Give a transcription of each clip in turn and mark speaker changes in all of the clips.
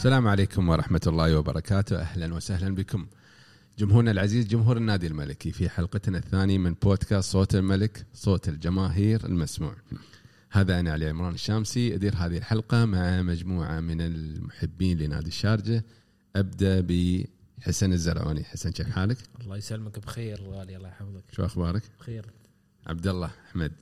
Speaker 1: السلام عليكم ورحمة الله وبركاته. أهلا وسهلا بكم. جمهورنا العزيز جمهور النادي الملكي في حلقتنا الثانية من بودكاست صوت الملك صوت الجماهير المسموع. هذا أنا علي عمران الشامسي. أدير هذه الحلقة مع مجموعة من المحبين لنادي الشارجة أبدأ بحسن الزرعوني. حسن كيف حالك؟
Speaker 2: الله يسلمك بخير غالي الله يحفظك.
Speaker 1: شو أخبارك؟
Speaker 2: بخير.
Speaker 1: عبد الله أحمد.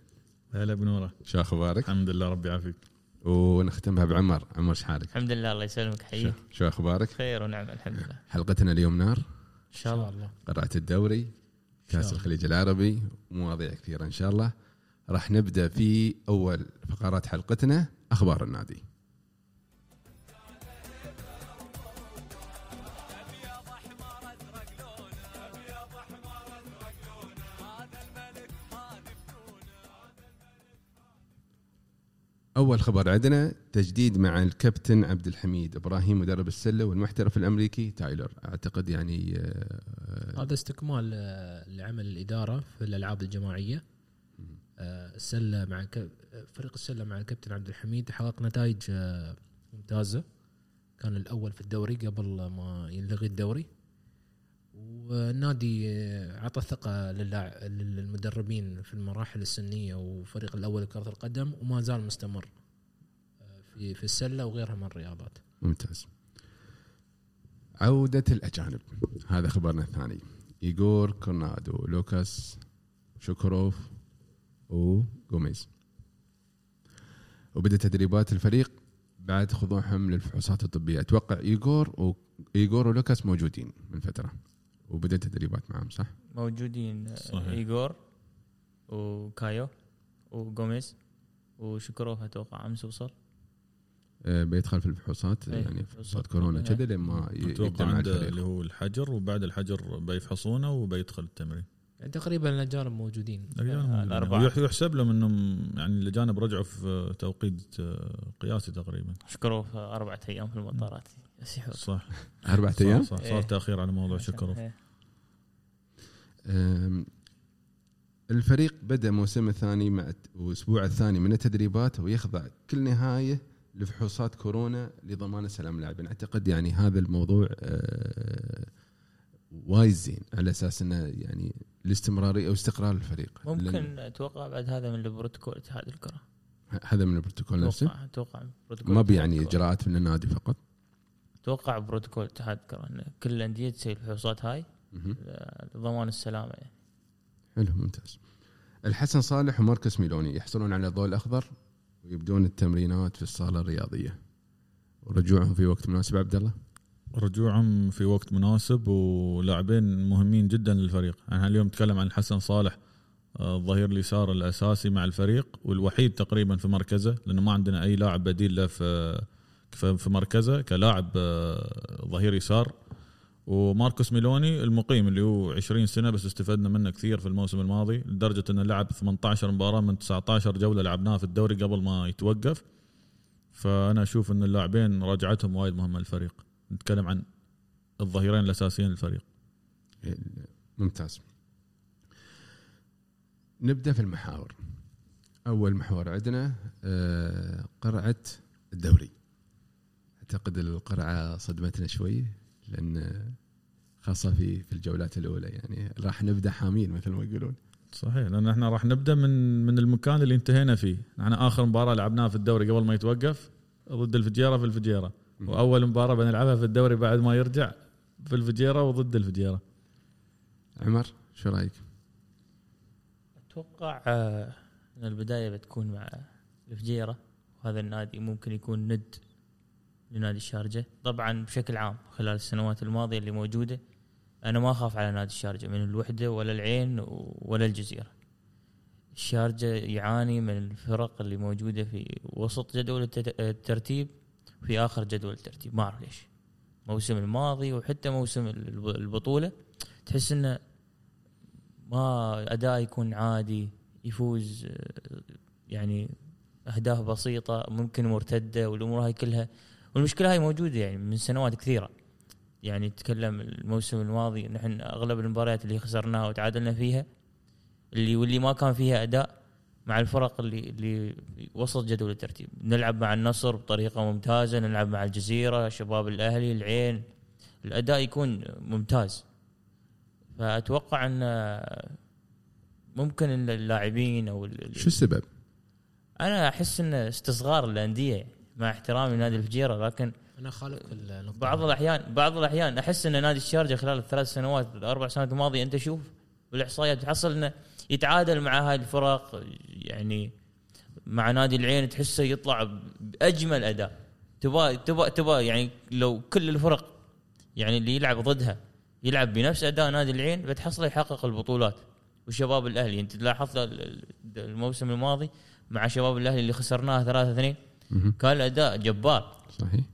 Speaker 3: هلا بنورة.
Speaker 1: شو أخبارك؟
Speaker 3: الحمد لله ربي يعافيك.
Speaker 1: ونختمها بعمر. عمر شو حالك؟
Speaker 4: الحمد لله الله يسلمك
Speaker 1: شو,
Speaker 4: حييك
Speaker 1: شو أخبارك؟
Speaker 4: خير ونعم الحمد لله.
Speaker 1: حلقتنا اليوم نار.
Speaker 4: إن شاء الله.
Speaker 2: الله.
Speaker 1: قرعة الدوري
Speaker 2: كأس.
Speaker 1: الخليج العربي ومواضيع كثيرة إن شاء الله. راح نبدأ في أول فقرات حلقتنا أخبار النادي. أول خبر عندنا تجديد مع الكابتن عبد الحميد إبراهيم مدرب السلة والمحترف الأمريكي تايلر. أعتقد يعني آه،
Speaker 2: هذا استكمال آه، لعمل الإدارة في الألعاب الجماعية. آه، السلة مع فريق السلة مع الكابتن عبد الحميد حقق نتائج ممتازة. كان الأول في الدوري قبل ما ينلغي الدوري. والنادي آه، عطى للاع- للمدربين في المراحل السنية وفريق الأول لكرة القدم وما زال مستمر آه، في في السلة وغيرها من الرياضات.
Speaker 1: ممتاز. عودة الأجانب. هذا خبرنا الثاني. إيغور كورونادو لوكاس شوكروف وغوميز. وبدأ تدريبات الفريق بعد خضوعهم للفحوصات الطبية. أتوقع إيغور و... إيغور ولوكاس موجودين من فترة. وبدأ تدريبات معهم صح؟
Speaker 4: موجودين
Speaker 3: صحيح.
Speaker 4: ايجور وكايو وجوميز وشكروف أتوقع أمس وصل
Speaker 1: آه، بيدخل في الفحوصات
Speaker 4: إيه،
Speaker 1: يعني
Speaker 4: فحوصات
Speaker 1: كورونا. كذا لما ي- يبدأ أتوقع
Speaker 3: عنده اللي هو الحجر وبعد الحجر بيفحصونه وبيدخل التمرين
Speaker 2: يعني تقريبا الأجانب موجودين
Speaker 4: آه، الأربعة.
Speaker 3: ويح- يحسب لهم إنهم يعني الأجانب رجعوا في توقيت آه، قياسي تقريبا
Speaker 4: شكروف أربعة أيام في المطارات
Speaker 3: صح.
Speaker 1: أربعة أيام؟
Speaker 3: صح.
Speaker 4: إيه.
Speaker 3: صار تاخير على موضوع شكروف
Speaker 4: إيه.
Speaker 1: الفريق بدأ موسمه الثاني مع الأسبوع الثاني من التدريبات ويخضع كل نهاية لفحوصات كورونا لضمان سلام اللاعبين. أعتقد يعني هذا الموضوع أه، وايد زين على أساس إنه يعني الاستمرارية أو استقرار الفريق.
Speaker 4: ممكن أتوقع بعد هذا من البروتوكول اتحاد
Speaker 1: الكرة. هذا من البروتوكول نفسه؟
Speaker 4: أتوقع أتوقع
Speaker 1: ما بيعني. إجراءات من النادي فقط.
Speaker 4: أتوقع بروتوكول اتحاد الكره ان كل الأندية تسوي الفحوصات هاي. لضمان السلامة يعني.
Speaker 1: حلو ممتاز. الحسن صالح وماركوس ميلوني يحصلون على الضوء الأخضر ويبدون التمرينات في الصالة الرياضية. ورجوعهم في وقت مناسب عبد الله؟
Speaker 3: رجوعهم في وقت مناسب ولاعبين مهمين جدا للفريق. يعني اليوم نتكلم عن حسن صالح آه، الظهير اليسار الأساسي مع الفريق والوحيد تقريبا في مركزه لأنه ما عندنا أي لاعب بديل له في في مركزه كلاعب آه، ظهير يسار وماركوس ميلوني المقيم اللي هو 20 سنة بس استفدنا منه كثير في الموسم الماضي لدرجة إنه لعب 18 مباراة من 19 جولة لعبناها في الدوري قبل ما يتوقف. فأنا أشوف إن اللاعبين رجعتهم وايد مهمه للفريق. نتكلم عن الظهيرين الأساسيين للفريق.
Speaker 1: ممتاز. نبدأ في المحاور. أول محور عندنا آه، قرعة الدوري. أعتقد القرعة صدمتنا شوي لأن خاصة في في الجولات الأولى يعني راح نبدأ حامين مثل ما يقولون.
Speaker 3: صحيح لأن إحنا راح نبدأ من من المكان اللي انتهينا فيه. إحنا آخر مباراة لعبناها في الدوري قبل ما يتوقف ضد الفجيرة في الفجيرة. وأول مباراة بنلعبها في الدوري بعد ما يرجع في الفجيرة وضد الفجيرة.
Speaker 1: عمر شو رأيك؟
Speaker 4: أتوقع آه، إن البداية بتكون مع الفجيرة وهذا النادي ممكن يكون ند لنادي الشارجة. طبعا بشكل عام خلال السنوات الماضية اللي موجودة أنا ما أخاف على نادي الشارجة من الوحدة ولا العين ولا الجزيرة. الشارجة يعاني من الفرق اللي موجودة في وسط جدول الترتيب في آخر جدول الترتيب. ما أعرف ليش. الموسم الماضي وحتى موسم الب- البطولة تحس إنه ما أداء يكون عادي يفوز يعني أهداف بسيطة ممكن مرتدة والأمور هاي كلها والمشكلة هاي موجودة يعني من سنوات كثيرة. يعني تكلم الموسم الماضي نحن أغلب المباريات اللي خسرناها وتعادلنا فيها اللي واللي ما كان فيها أداء مع الفرق اللي اللي وسط جدول الترتيب. نلعب مع النصر بطريقة ممتازة نلعب مع الجزيرة شباب الأهلي العين. الأداء يكون ممتاز. فأتوقع أن ممكن اللاعبين أو
Speaker 1: شو السبب؟
Speaker 4: أنا أحس أن استصغار الأندية مع احترامي لنادي الفجيرة لكن
Speaker 2: أنا خالف
Speaker 4: بعض الاحيان بعض الأحيان أحس إن نادي الشارجة خلال الثلاث سنوات الأربع سنوات الماضية أنت شوف بالإحصائيات تحصل إنه يتعادل مع هاي الفرق يعني مع نادي العين تحسه يطلع بأجمل أداء. تبغى تبغى تبغى يعني لو كل الفرق يعني اللي يلعب ضدها يلعب بنفس أداء نادي العين بتحصله يحقق البطولات. وشباب الأهلي أنت لاحظت ال- الموسم الماضي مع شباب الأهلي اللي خسرناه 3 2 كان الاداء جبار.
Speaker 1: صحيح.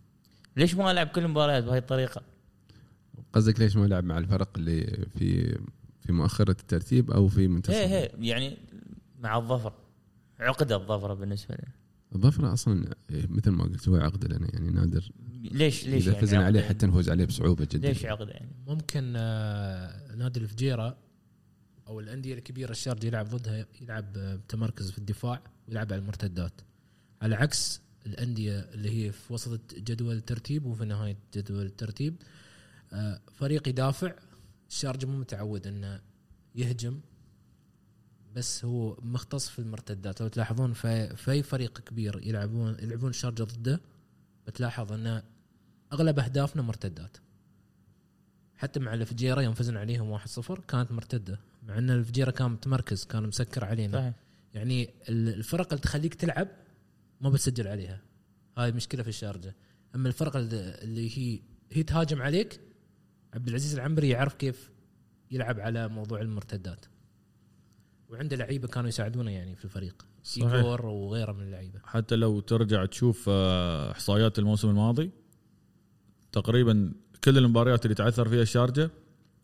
Speaker 4: ليش ما العب كل المباريات بهاي الطريقة؟
Speaker 1: قصدك ليش ما لعب مع الفرق اللي في في مؤخرة الترتيب أو في منتصف
Speaker 4: هي هي يعني مع الظفر. عقدة الظفر بالنسبة لي.
Speaker 1: الظفر أصلا إيه، مثل ما قلت هو عقد لنا يعني نادر.
Speaker 4: ليش ليش
Speaker 1: إذا
Speaker 4: يعني
Speaker 1: فزنا عليه
Speaker 4: عقدة؟
Speaker 1: حتى نفوز عليه بصعوبة جدا.
Speaker 4: ليش عقدة يعني؟
Speaker 2: ممكن آه، نادي الفجيرة أو الأندية الكبيرة الشارجة يلعب ضدها يلعب آه، بتمركز في الدفاع ويلعب على المرتدات. على عكس الأندية اللي هي في وسط جدول الترتيب وفي نهاية جدول الترتيب. آه، فريق يدافع. الشارجه مو متعود إنه يهجم بس هو مختص في المرتدات. لو تلاحظون في أي فريق كبير يلعبون يلعبون الشارجه ضده بتلاحظ ان أغلب أهدافنا مرتدات. حتى مع الفجيرة يوم فزنا عليهم 1-0 كانت مرتدة مع إن الفجيرة كان متمركز كان مسكر علينا.
Speaker 4: صحيح.
Speaker 2: يعني ال- الفرق اللي تخليك تلعب ما بتسجل عليها. هاي مشكلة في الشارجة. أما الفرق اللي هي هي تهاجم عليك عبد العزيز العنبري يعرف كيف يلعب على موضوع المرتدات. وعنده لعيبة كانوا يساعدونه يعني في الفريق. ايجور وغيره من اللعيبة.
Speaker 3: حتى لو ترجع تشوف آه، إحصائيات الموسم الماضي تقريبا كل المباريات اللي تعثر فيها الشارجة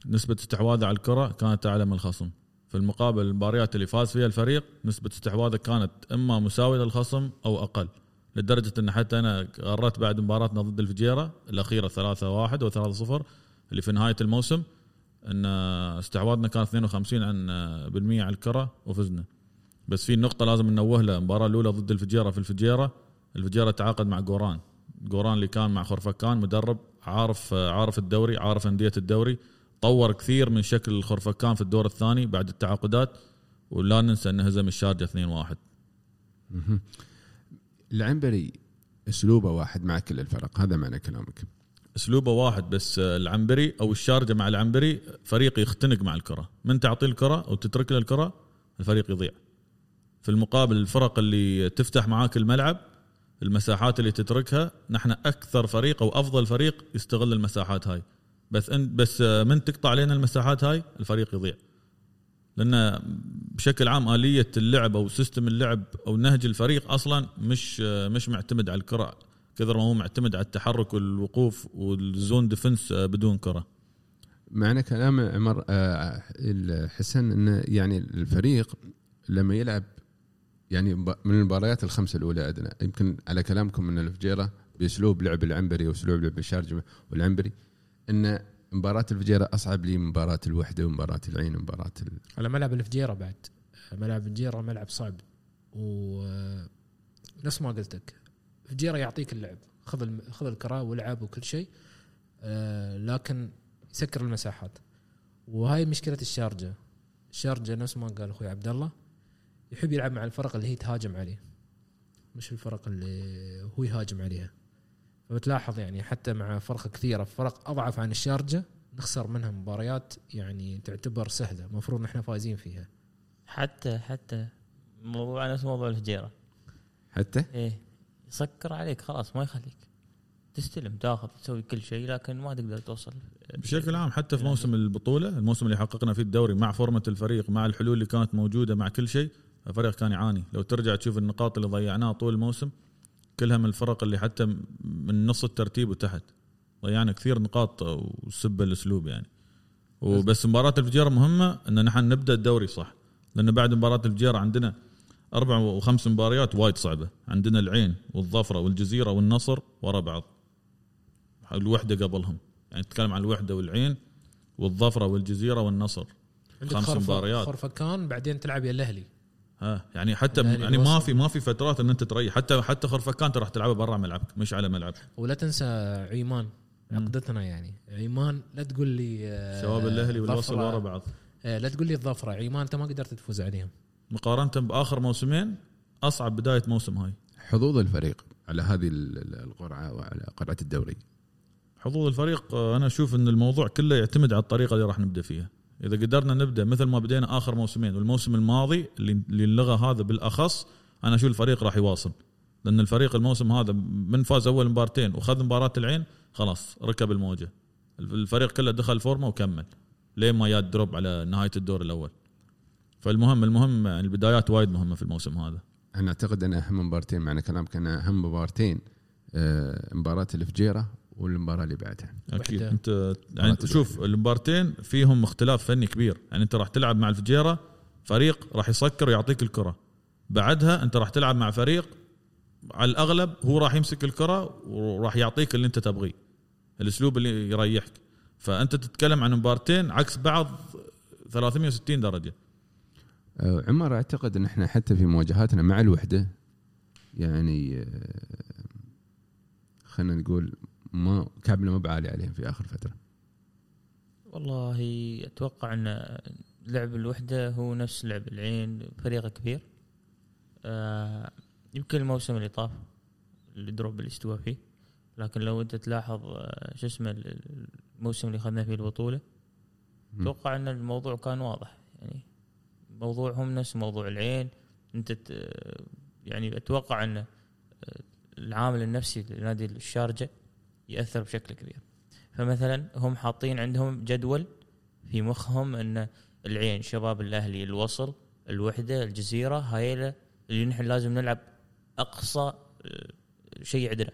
Speaker 3: نسبة استحواذه على الكرة كانت أعلى من الخصم. في المقابل المباريات اللي فاز فيها الفريق نسبة استحواذه كانت إما مساوية للخصم أو أقل لدرجة إن حتى أنا قررت بعد مباراتنا ضد الفجيرة الأخيرة 3 1 و 3 0 اللي في نهاية الموسم إن استحواذنا كان 52 عن بالمية على الكرة وفزنا. بس في نقطة لازم ننوه لها المباراة الأولى ضد الفجيرة في الفجيرة الفجيرة تعاقد مع جوران. جوران اللي كان مع خرفكان مدرب عارف عارف الدوري عارف أندية الدوري. طور كثير من شكل الخرفكان في الدور الثاني بعد التعاقدات ولا ننسى إنه هزم الشارجة 2-1
Speaker 1: مهم. العنبري أسلوبه واحد مع كل الفرق هذا معنى كلامك.
Speaker 3: أسلوبه واحد بس العنبري أو الشارجة مع العنبري فريق يختنق مع الكرة. من تعطيه الكرة أو تترك له الكرة الفريق يضيع. في المقابل الفرق اللي تفتح معاك الملعب المساحات اللي تتركها نحن أكثر فريق أو أفضل فريق يستغل المساحات هاي. بس انت بس من تقطع علينا المساحات هاي؟ الفريق يضيع. لأن بشكل عام آلية اللعب أو system اللعب أو نهج الفريق أصلا مش مش معتمد على الكرة كثر ما هو معتمد على التحرك والوقوف وال zone defense بدون كرة.
Speaker 1: معنى كلام عمر آه، الحسن انه يعني الفريق لما يلعب يعني من المباريات الخمسة الأولى أدنى. يمكن على كلامكم من الفجيرة بأسلوب لعب العنبري وأسلوب لعب الشارجة والعنبري إن مباراة الفجيرة أصعب لي من مباراة الوحدة ومباراة العين ومباراة ال...
Speaker 2: على ملعب الفجيرة بعد. ملعب الفجيرة ملعب صعب. و نفس ما قلت لك فجيره يعطيك اللعب. خذ الم- خذ الكرة والعب وكل شيء. آه، لكن يسكر المساحات. وهاي مشكلة الشارجة. الشارجة نفس ما قال أخوي عبد الله يحب يلعب مع الفرق اللي هي تهاجم عليه. مش الفرق اللي هو يهاجم عليها. فبتلاحظ يعني حتى مع فرق كثيرة فرق أضعف عن الشارجة نخسر منها مباريات يعني تعتبر سهلة المفروض نحن فايزين فيها.
Speaker 4: حتى حتى موضوع نفس موضوع الفجيره
Speaker 1: حتى؟
Speaker 4: إيه يسكر عليك خلاص ما يخليك. تستلم تاخذ تسوي كل شيء لكن ما تقدر توصل.
Speaker 3: بشكل عام حتى في موسم البطولة الموسم اللي حققنا فيه الدوري مع فورمة الفريق مع الحلول اللي كانت موجودة مع كل شيء الفريق كان يعاني. لو ترجع تشوف النقاط اللي ضيعناها طول الموسم كلها من الفرق اللي حتى من نص الترتيب وتحت. ضيعنا كثير نقاط وسب الأسلوب يعني. وبس مباراة الفجيره مهمة إن نحن نبدأ الدوري صح. لأن بعد مباراة الفجيره عندنا أربع وخمس مباريات وايد صعبة. عندنا العين والظفرة والجزيرة والنصر ورا بعض. الوحدة قبلهم. يعني تتكلم عن الوحدة والعين والظفرة والجزيرة والنصر. خمس مباريات.
Speaker 2: خرفكان بعدين تلعب يا الأهلي.
Speaker 3: ها يعني حتى يعني ما. في ما في فترات إن أنت تريح. حتى حتى خرفكان انت راح تلعبها برا ملعبك مش على ملعب.
Speaker 2: ولا تنسى عيمان عقدتنا يعني. عيمان لا تقول لي آه،
Speaker 3: شباب الأهلي والوصل ورا بعض.
Speaker 2: آه، لا تقول لي الظفرة. عيمان أنت ما قدرت تفوز عليهم.
Speaker 3: مقارنة بآخر موسمين أصعب بداية موسم هاي.
Speaker 1: حظوظ الفريق على هذه ال- ال- القرعة وعلى قرعة الدوري.
Speaker 3: حظوظ الفريق آه، أنا أشوف إن الموضوع كله يعتمد على الطريقة اللي راح نبدأ فيها. إذا قدرنا نبدأ مثل ما بدينا آخر موسمين والموسم الماضي اللي اللغى هذا بالأخص أنا أشوف الفريق راح يواصل. لأن الفريق الموسم هذا من فاز أول مبارتين وخذ مباراة العين خلاص ركب الموجة. الفريق كله دخل فورمة وكمل لين ما جاء دروب على نهاية الدور الأول. فالمهم المهم يعني البدايات وايد مهمة في الموسم هذا.
Speaker 1: أنا أعتقد أن أهم مبارتين معنى كلامك أن أهم مبارتين آه، مباراة الفجيره والمباراة اللي بعدها.
Speaker 3: أكيد.
Speaker 2: وحدة.
Speaker 3: أنت يعني
Speaker 1: مرات
Speaker 3: شوف المبارتين فيهم اختلاف فني كبير. يعني أنت راح تلعب مع الفجيرة فريق راح يسكر ويعطيك الكرة. بعدها أنت راح تلعب مع فريق على الأغلب هو راح يمسك الكرة وراح يعطيك اللي أنت تبغيه الأسلوب اللي يريحك. فأنت تتكلم عن مبارتين عكس بعض 360 درجة.
Speaker 1: آه، عمر أعتقد إن إحنا حتى في مواجهاتنا مع الوحدة يعني آه، خلينا نقول ما كعبنا ما بعالي عليهم في آخر فترة.
Speaker 4: والله أتوقع أن لعب الوحدة هو نفس لعب العين فريق كبير. آه يمكن الموسم اللي طاف اللي دروب اللي استوى فيه. لكن لو أنت تلاحظ آه، شو اسمه ال- الموسم اللي اخذنا فيه
Speaker 1: البطولة.
Speaker 4: أتوقع أن الموضوع كان واضح. يعني موضوعهم نفس موضوع العين. أنت ت- يعني أتوقع أن العامل النفسي لنادي الشارجة يأثر بشكل كبير. فمثلا هم حاطين عندهم جدول في مخهم إن العين شباب الأهلي الوصل الوحدة الجزيرة هاي اللي نحن لازم نلعب أقصى آه، شيء عندنا.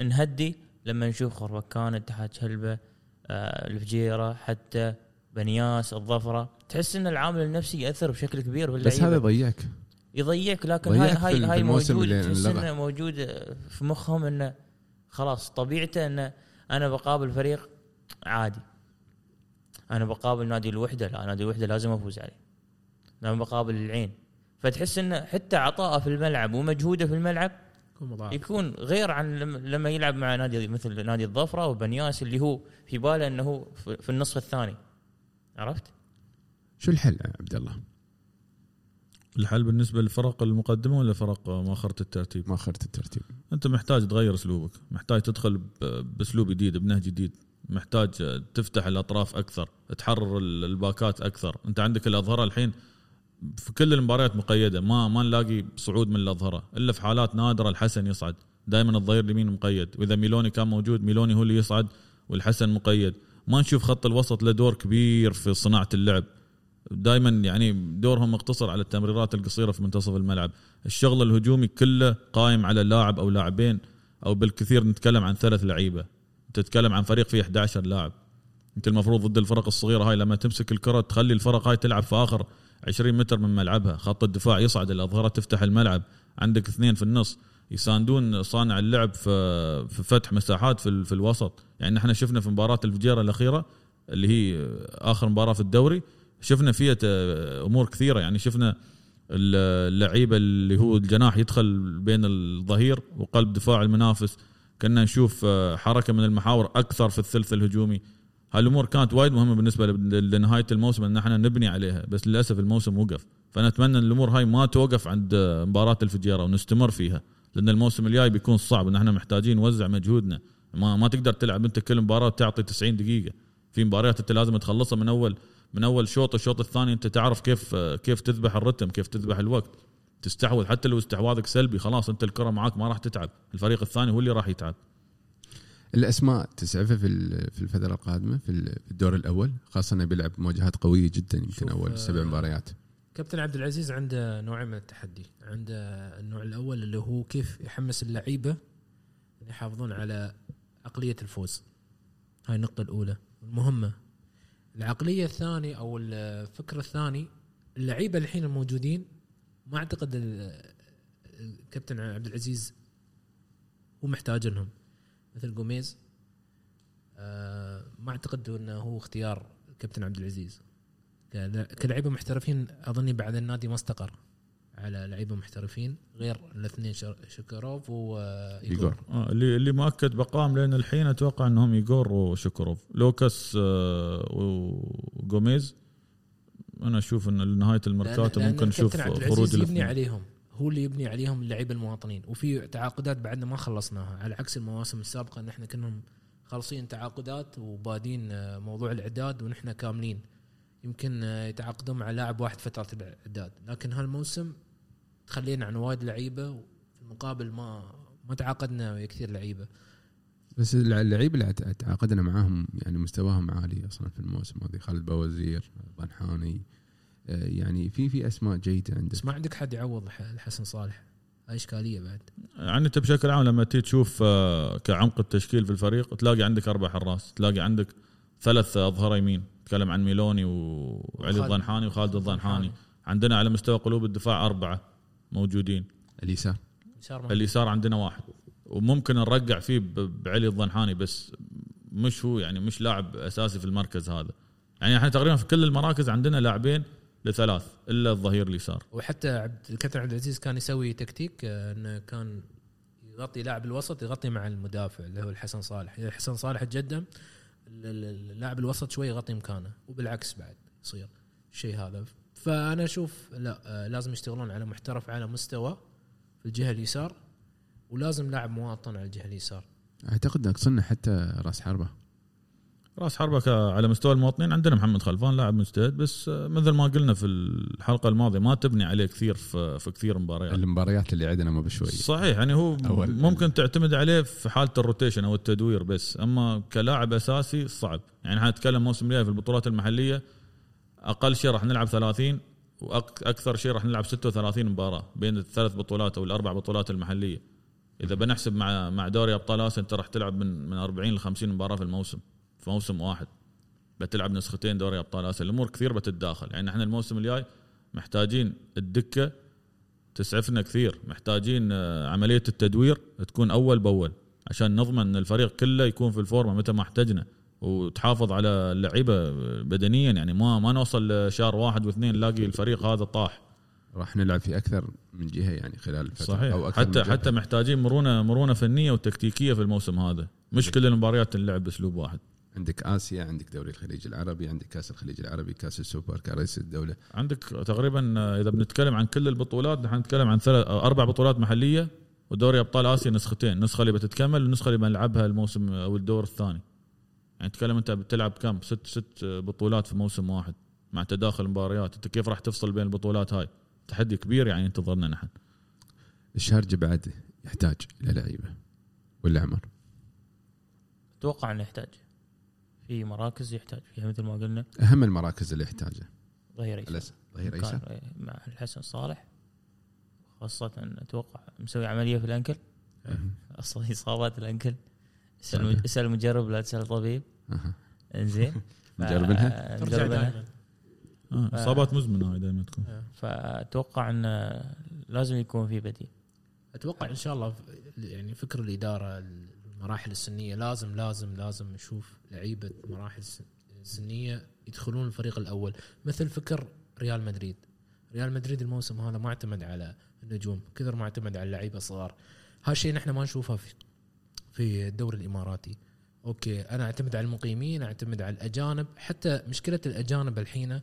Speaker 4: نهدي لما نشوف خربكان اتحاد شلبة آه، الفجيرة حتى بنياس الظفرة. تحس إن العامل النفسي يأثر بشكل كبير
Speaker 1: بس
Speaker 4: باللعيبه
Speaker 1: هذا ضيعك
Speaker 4: يضيعك لكن هاي هاي هاي موجود تحس. إنه موجود في مخهم انه خلاص طبيعته انه أنا بقابل فريق عادي. أنا بقابل نادي الوحدة لا نادي الوحدة لازم أفوز عليه. لما بقابل العين. فتحس انه حتى عطاءه في الملعب ومجهوده في الملعب
Speaker 2: يكون
Speaker 4: غير عن لم- لما يلعب مع نادي مثل نادي الظفرة وبنياس اللي هو في باله إنه هو في في النصف الثاني. عرفت؟
Speaker 1: شو الحل يا عبد الله؟
Speaker 3: الحل بالنسبة للفرق المقدمة ولا فرق مؤخرة الترتيب؟
Speaker 1: ما اخرت الترتيب.
Speaker 3: أنت محتاج تغير أسلوبك محتاج تدخل بأسلوب جديد بنهج جديد محتاج تفتح الأطراف أكثر تحرر ال- الباكات أكثر. أنت عندك الأظهرة الحين في كل المباريات مقيدة ما ما نلاقي صعود من الأظهرة إلا في حالات نادرة الحسن يصعد دائما الظهير اليمين مقيد وإذا ميلوني كان موجود ميلوني هو اللي يصعد والحسن مقيد. ما نشوف خط الوسط له دور كبير في صناعة اللعب. دائما يعني دورهم مقتصر على التمريرات القصيرة في منتصف الملعب. الشغل الهجومي كله قائم على لاعب أو لاعبين أو بالكثير نتكلم عن ثلاث لعيبة. تتكلم عن فريق فيه 11 لاعب. انت المفروض ضد الفرق الصغيرة هاي لما تمسك الكرة تخلي الفرق هاي تلعب في آخر 20 متر من ملعبها. خط الدفاع يصعد الأظهرة تفتح الملعب. عندك اثنين في النص. يساندون صانع اللعب في في فتح مساحات في, في الوسط. يعني إحنا شفنا في مباراة الفجيرة الأخيرة اللي هي آخر مباراة في الدوري شفنا فيها ت- أمور كثيرة. يعني شفنا اللعيبة اللي هو الجناح يدخل بين الظهير وقلب دفاع المنافس. كنا نشوف آه، حركة من المحاور أكثر في الثلث الهجومي. هالأمور كانت وايد مهمة بالنسبة لنهاية الموسم إن إحنا نبني عليها بس للأسف الموسم وقف. فأنا أتمنى إن الأمور هاي ما توقف عند آه، مباراة الفجيرة ونستمر فيها لأن الموسم الجاي بيكون صعب إن إحنا محتاجين نوزع مجهودنا. ما ما تقدر تلعب أنت كل مباراة تعطي 90 دقيقة. في مباريات أنت لازم تخلصها من أول من أول شوط الشوط الثاني أنت تعرف كيف كيف تذبح الرتم كيف تذبح الوقت. تستحوذ حتى لو استحواذك سلبي خلاص أنت الكرة معاك ما راح تتعب. الفريق الثاني هو اللي راح يتعب.
Speaker 1: الأسماء تسعفة في ال- في الفترة القادمة في ال- في الدور الأول. خاصة إنه بيلعب مواجهات قوية جدا يمكن أول
Speaker 2: آه،
Speaker 1: سبع مباريات.
Speaker 2: كابتن عبد العزيز عنده نوعين من التحدي عنده النوع الأول اللي هو كيف يحمس اللعيبة يحافظون على عقليه الفوز. هاي النقطة الأولى المهمة. العقلية الثانية أو الفكر الثاني اللعيبة الحين الموجودين ما أعتقد ال- الكابتن عبد العزيز هو محتاج لهم. مثل جوميز آه، ما أعتقد إنه هو اختيار الكابتن عبد العزيز. كلعيبة محترفين أظني بعد النادي ما استقر. على لعيبة محترفين غير الاثنين شكروف
Speaker 1: وإيجور.
Speaker 3: آه، اللي اللي مؤكد بقائهم لين الحين أتوقع إنهم إيجور وشكروف. لوكاس آه، وجوميز أنا أشوف إن نهاية الميركاتو ممكن نشوف خروج
Speaker 2: يبني عليهم. هو اللي يبني عليهم اللعيبه المواطنين. وفي تعاقدات بعدنا ما خلصناها. على عكس المواسم السابقة إن إحنا كنا خالصين تعاقدات وبادين آه، موضوع الإعداد ونحن كاملين. يمكن آه، يتعاقدون مع لاعب واحد فترة الإعداد. لكن هالموسم تخلينا عن وايد لعيبة وفي المقابل ما ما تعاقدنا ويا كثير لعيبة.
Speaker 1: بس اللعيبة اللي تع- تعاقدنا معاهم يعني مستواهم عالي أصلا في الموسم هذه خالد بوزير ضنحاني آه، يعني في في أسماء جيدة عندك.
Speaker 2: بس ما عندك حد يعوض ح- الحسن صالح. هاي إشكالية بعد.
Speaker 3: يعني أنت بشكل عام لما تيجي تشوف آه، كعمق التشكيل في الفريق تلاقي عندك أربع حراس تلاقي عندك ثلاث اظهره يمين. تكلم عن ميلوني وعلي. الضنحاني وخالد الضنحاني عندنا على مستوى قلوب الدفاع أربعة. موجودين.
Speaker 1: اليسار.
Speaker 2: يسار ما-
Speaker 3: اليسار عندنا واحد. وممكن نرجع فيه بعلي الضنحاني بس مش هو يعني مش لاعب أساسي في المركز هذا. يعني إحنا تقريبا في كل المراكز عندنا لاعبين لثلاث إلا الظهير اليسار.
Speaker 2: وحتى عبد الكابتن عبد العزيز كان يسوي تكتيك آه، إنه كان يغطي لاعب الوسط يغطي مع المدافع اللي هو الحسن صالح. اذا الحسن صالح تقدم ال- ال- اللاعب الوسط شوي يغطي مكانه وبالعكس بعد يصير. الشيء هذا. فأنا أشوف لا آه، لازم يشتغلون على محترف على مستوى في الجهة اليسار ولازم لاعب مواطن على الجهة اليسار.
Speaker 1: أعتقد ناقصنا حتى راس حربة.
Speaker 3: راس حربة ك- على مستوى المواطنين عندنا محمد خلفان لاعب مجتهد بس آه، مثل ما قلنا في الحلقة الماضية ما تبني عليه كثير في, في كثير مباريات.
Speaker 1: المباريات اللي عندنا ما بشوي.
Speaker 3: صحيح يعني هو
Speaker 1: أول-
Speaker 3: ممكن تعتمد عليه في حالة الروتيشن أو التدوير بس أما كلاعب أساسي صعب. يعني إحنا نتكلم الموسم الجاي في البطولات المحلية أقل شيء راح نلعب 30 وأكثر شيء راح نلعب 36 مباراة بين الثلاث بطولات أو الأربع بطولات المحلية. إذا بنحسب مع مع دوري أبطال آسيا أنت راح تلعب من من 40 ل 50 مباراة في الموسم في موسم واحد. بتلعب نسختين دوري أبطال آسيا. الأمور كثير بتتداخل. يعني إحنا الموسم الجاي محتاجين الدكة تسعفنا كثير. محتاجين آه، عملية التدوير تكون أول بأول عشان نضمن إن الفريق كله يكون في الفورمة متى ما احتجنا. وتحافظ على اللعيبة بدنيا. يعني ما ما نوصل لشهر واحد واثنين نلاقي الفريق هذا طاح.
Speaker 1: راح نلعب في أكثر من جهة يعني خلال الفترة
Speaker 3: صحيح.
Speaker 1: أو أكثر
Speaker 3: حتى. حتى محتاجين مرونة مرونة فنية وتكتيكية في الموسم هذا. مش كل المباريات تنلعب بأسلوب واحد.
Speaker 1: عندك آسيا عندك دوري الخليج العربي عندك كأس الخليج العربي كأس السوبر كرئيس الدولة.
Speaker 3: عندك تقريبا إذا بنتكلم عن كل البطولات نحن نتكلم عن ثلاث أربع بطولات محلية ودوري أبطال آسيا نسختين. النسخه اللي بتتكمل والنسخه اللي بنلعبها الموسم أو الدور الثاني. يعني تتكلم انت بتلعب كم؟ ست ست بطولات في موسم واحد مع تداخل المباريات انت كيف راح تفصل بين البطولات هاي؟ تحدي كبير يعني ينتظرنا نحن.
Speaker 1: الشارجه بعد يحتاج إلى لعيبه ولا عمر
Speaker 4: أتوقع إنه يحتاج. في مراكز يحتاج فيها مثل ما قلنا.
Speaker 1: أهم المراكز اللي يحتاجها.
Speaker 4: ظهير ايسر
Speaker 1: ظهير ايسر
Speaker 4: مع الحسن صالح. خاصة أتوقع مسوي عملية في الأنكل. أصلا إصابات الأنكل. اسال. اسال المجرب لا تسأل الطبيب
Speaker 1: أها.
Speaker 4: إنزين.
Speaker 1: مجربينها؟
Speaker 2: ترجع
Speaker 4: مجربينها.
Speaker 3: آه، إصابات مزمنة هاي دائما تكون.
Speaker 4: فأتوقع انه لازم يكون في بديل.
Speaker 2: أتوقع إن شاء الله يعني فكر الإدارة المراحل السنية لازم لازم لازم نشوف لعيبة مراحل سنية يدخلون الفريق الأول. مثل فكر ريال مدريد. ريال مدريد الموسم هذا معتمد على النجوم كثر معتمد على اللعيبه الصغار هالشيء نحن ما نشوفه في في الدوري الإماراتي. أوكي أنا أعتمد على المقيمين أعتمد على الأجانب. حتى مشكلة الأجانب الحين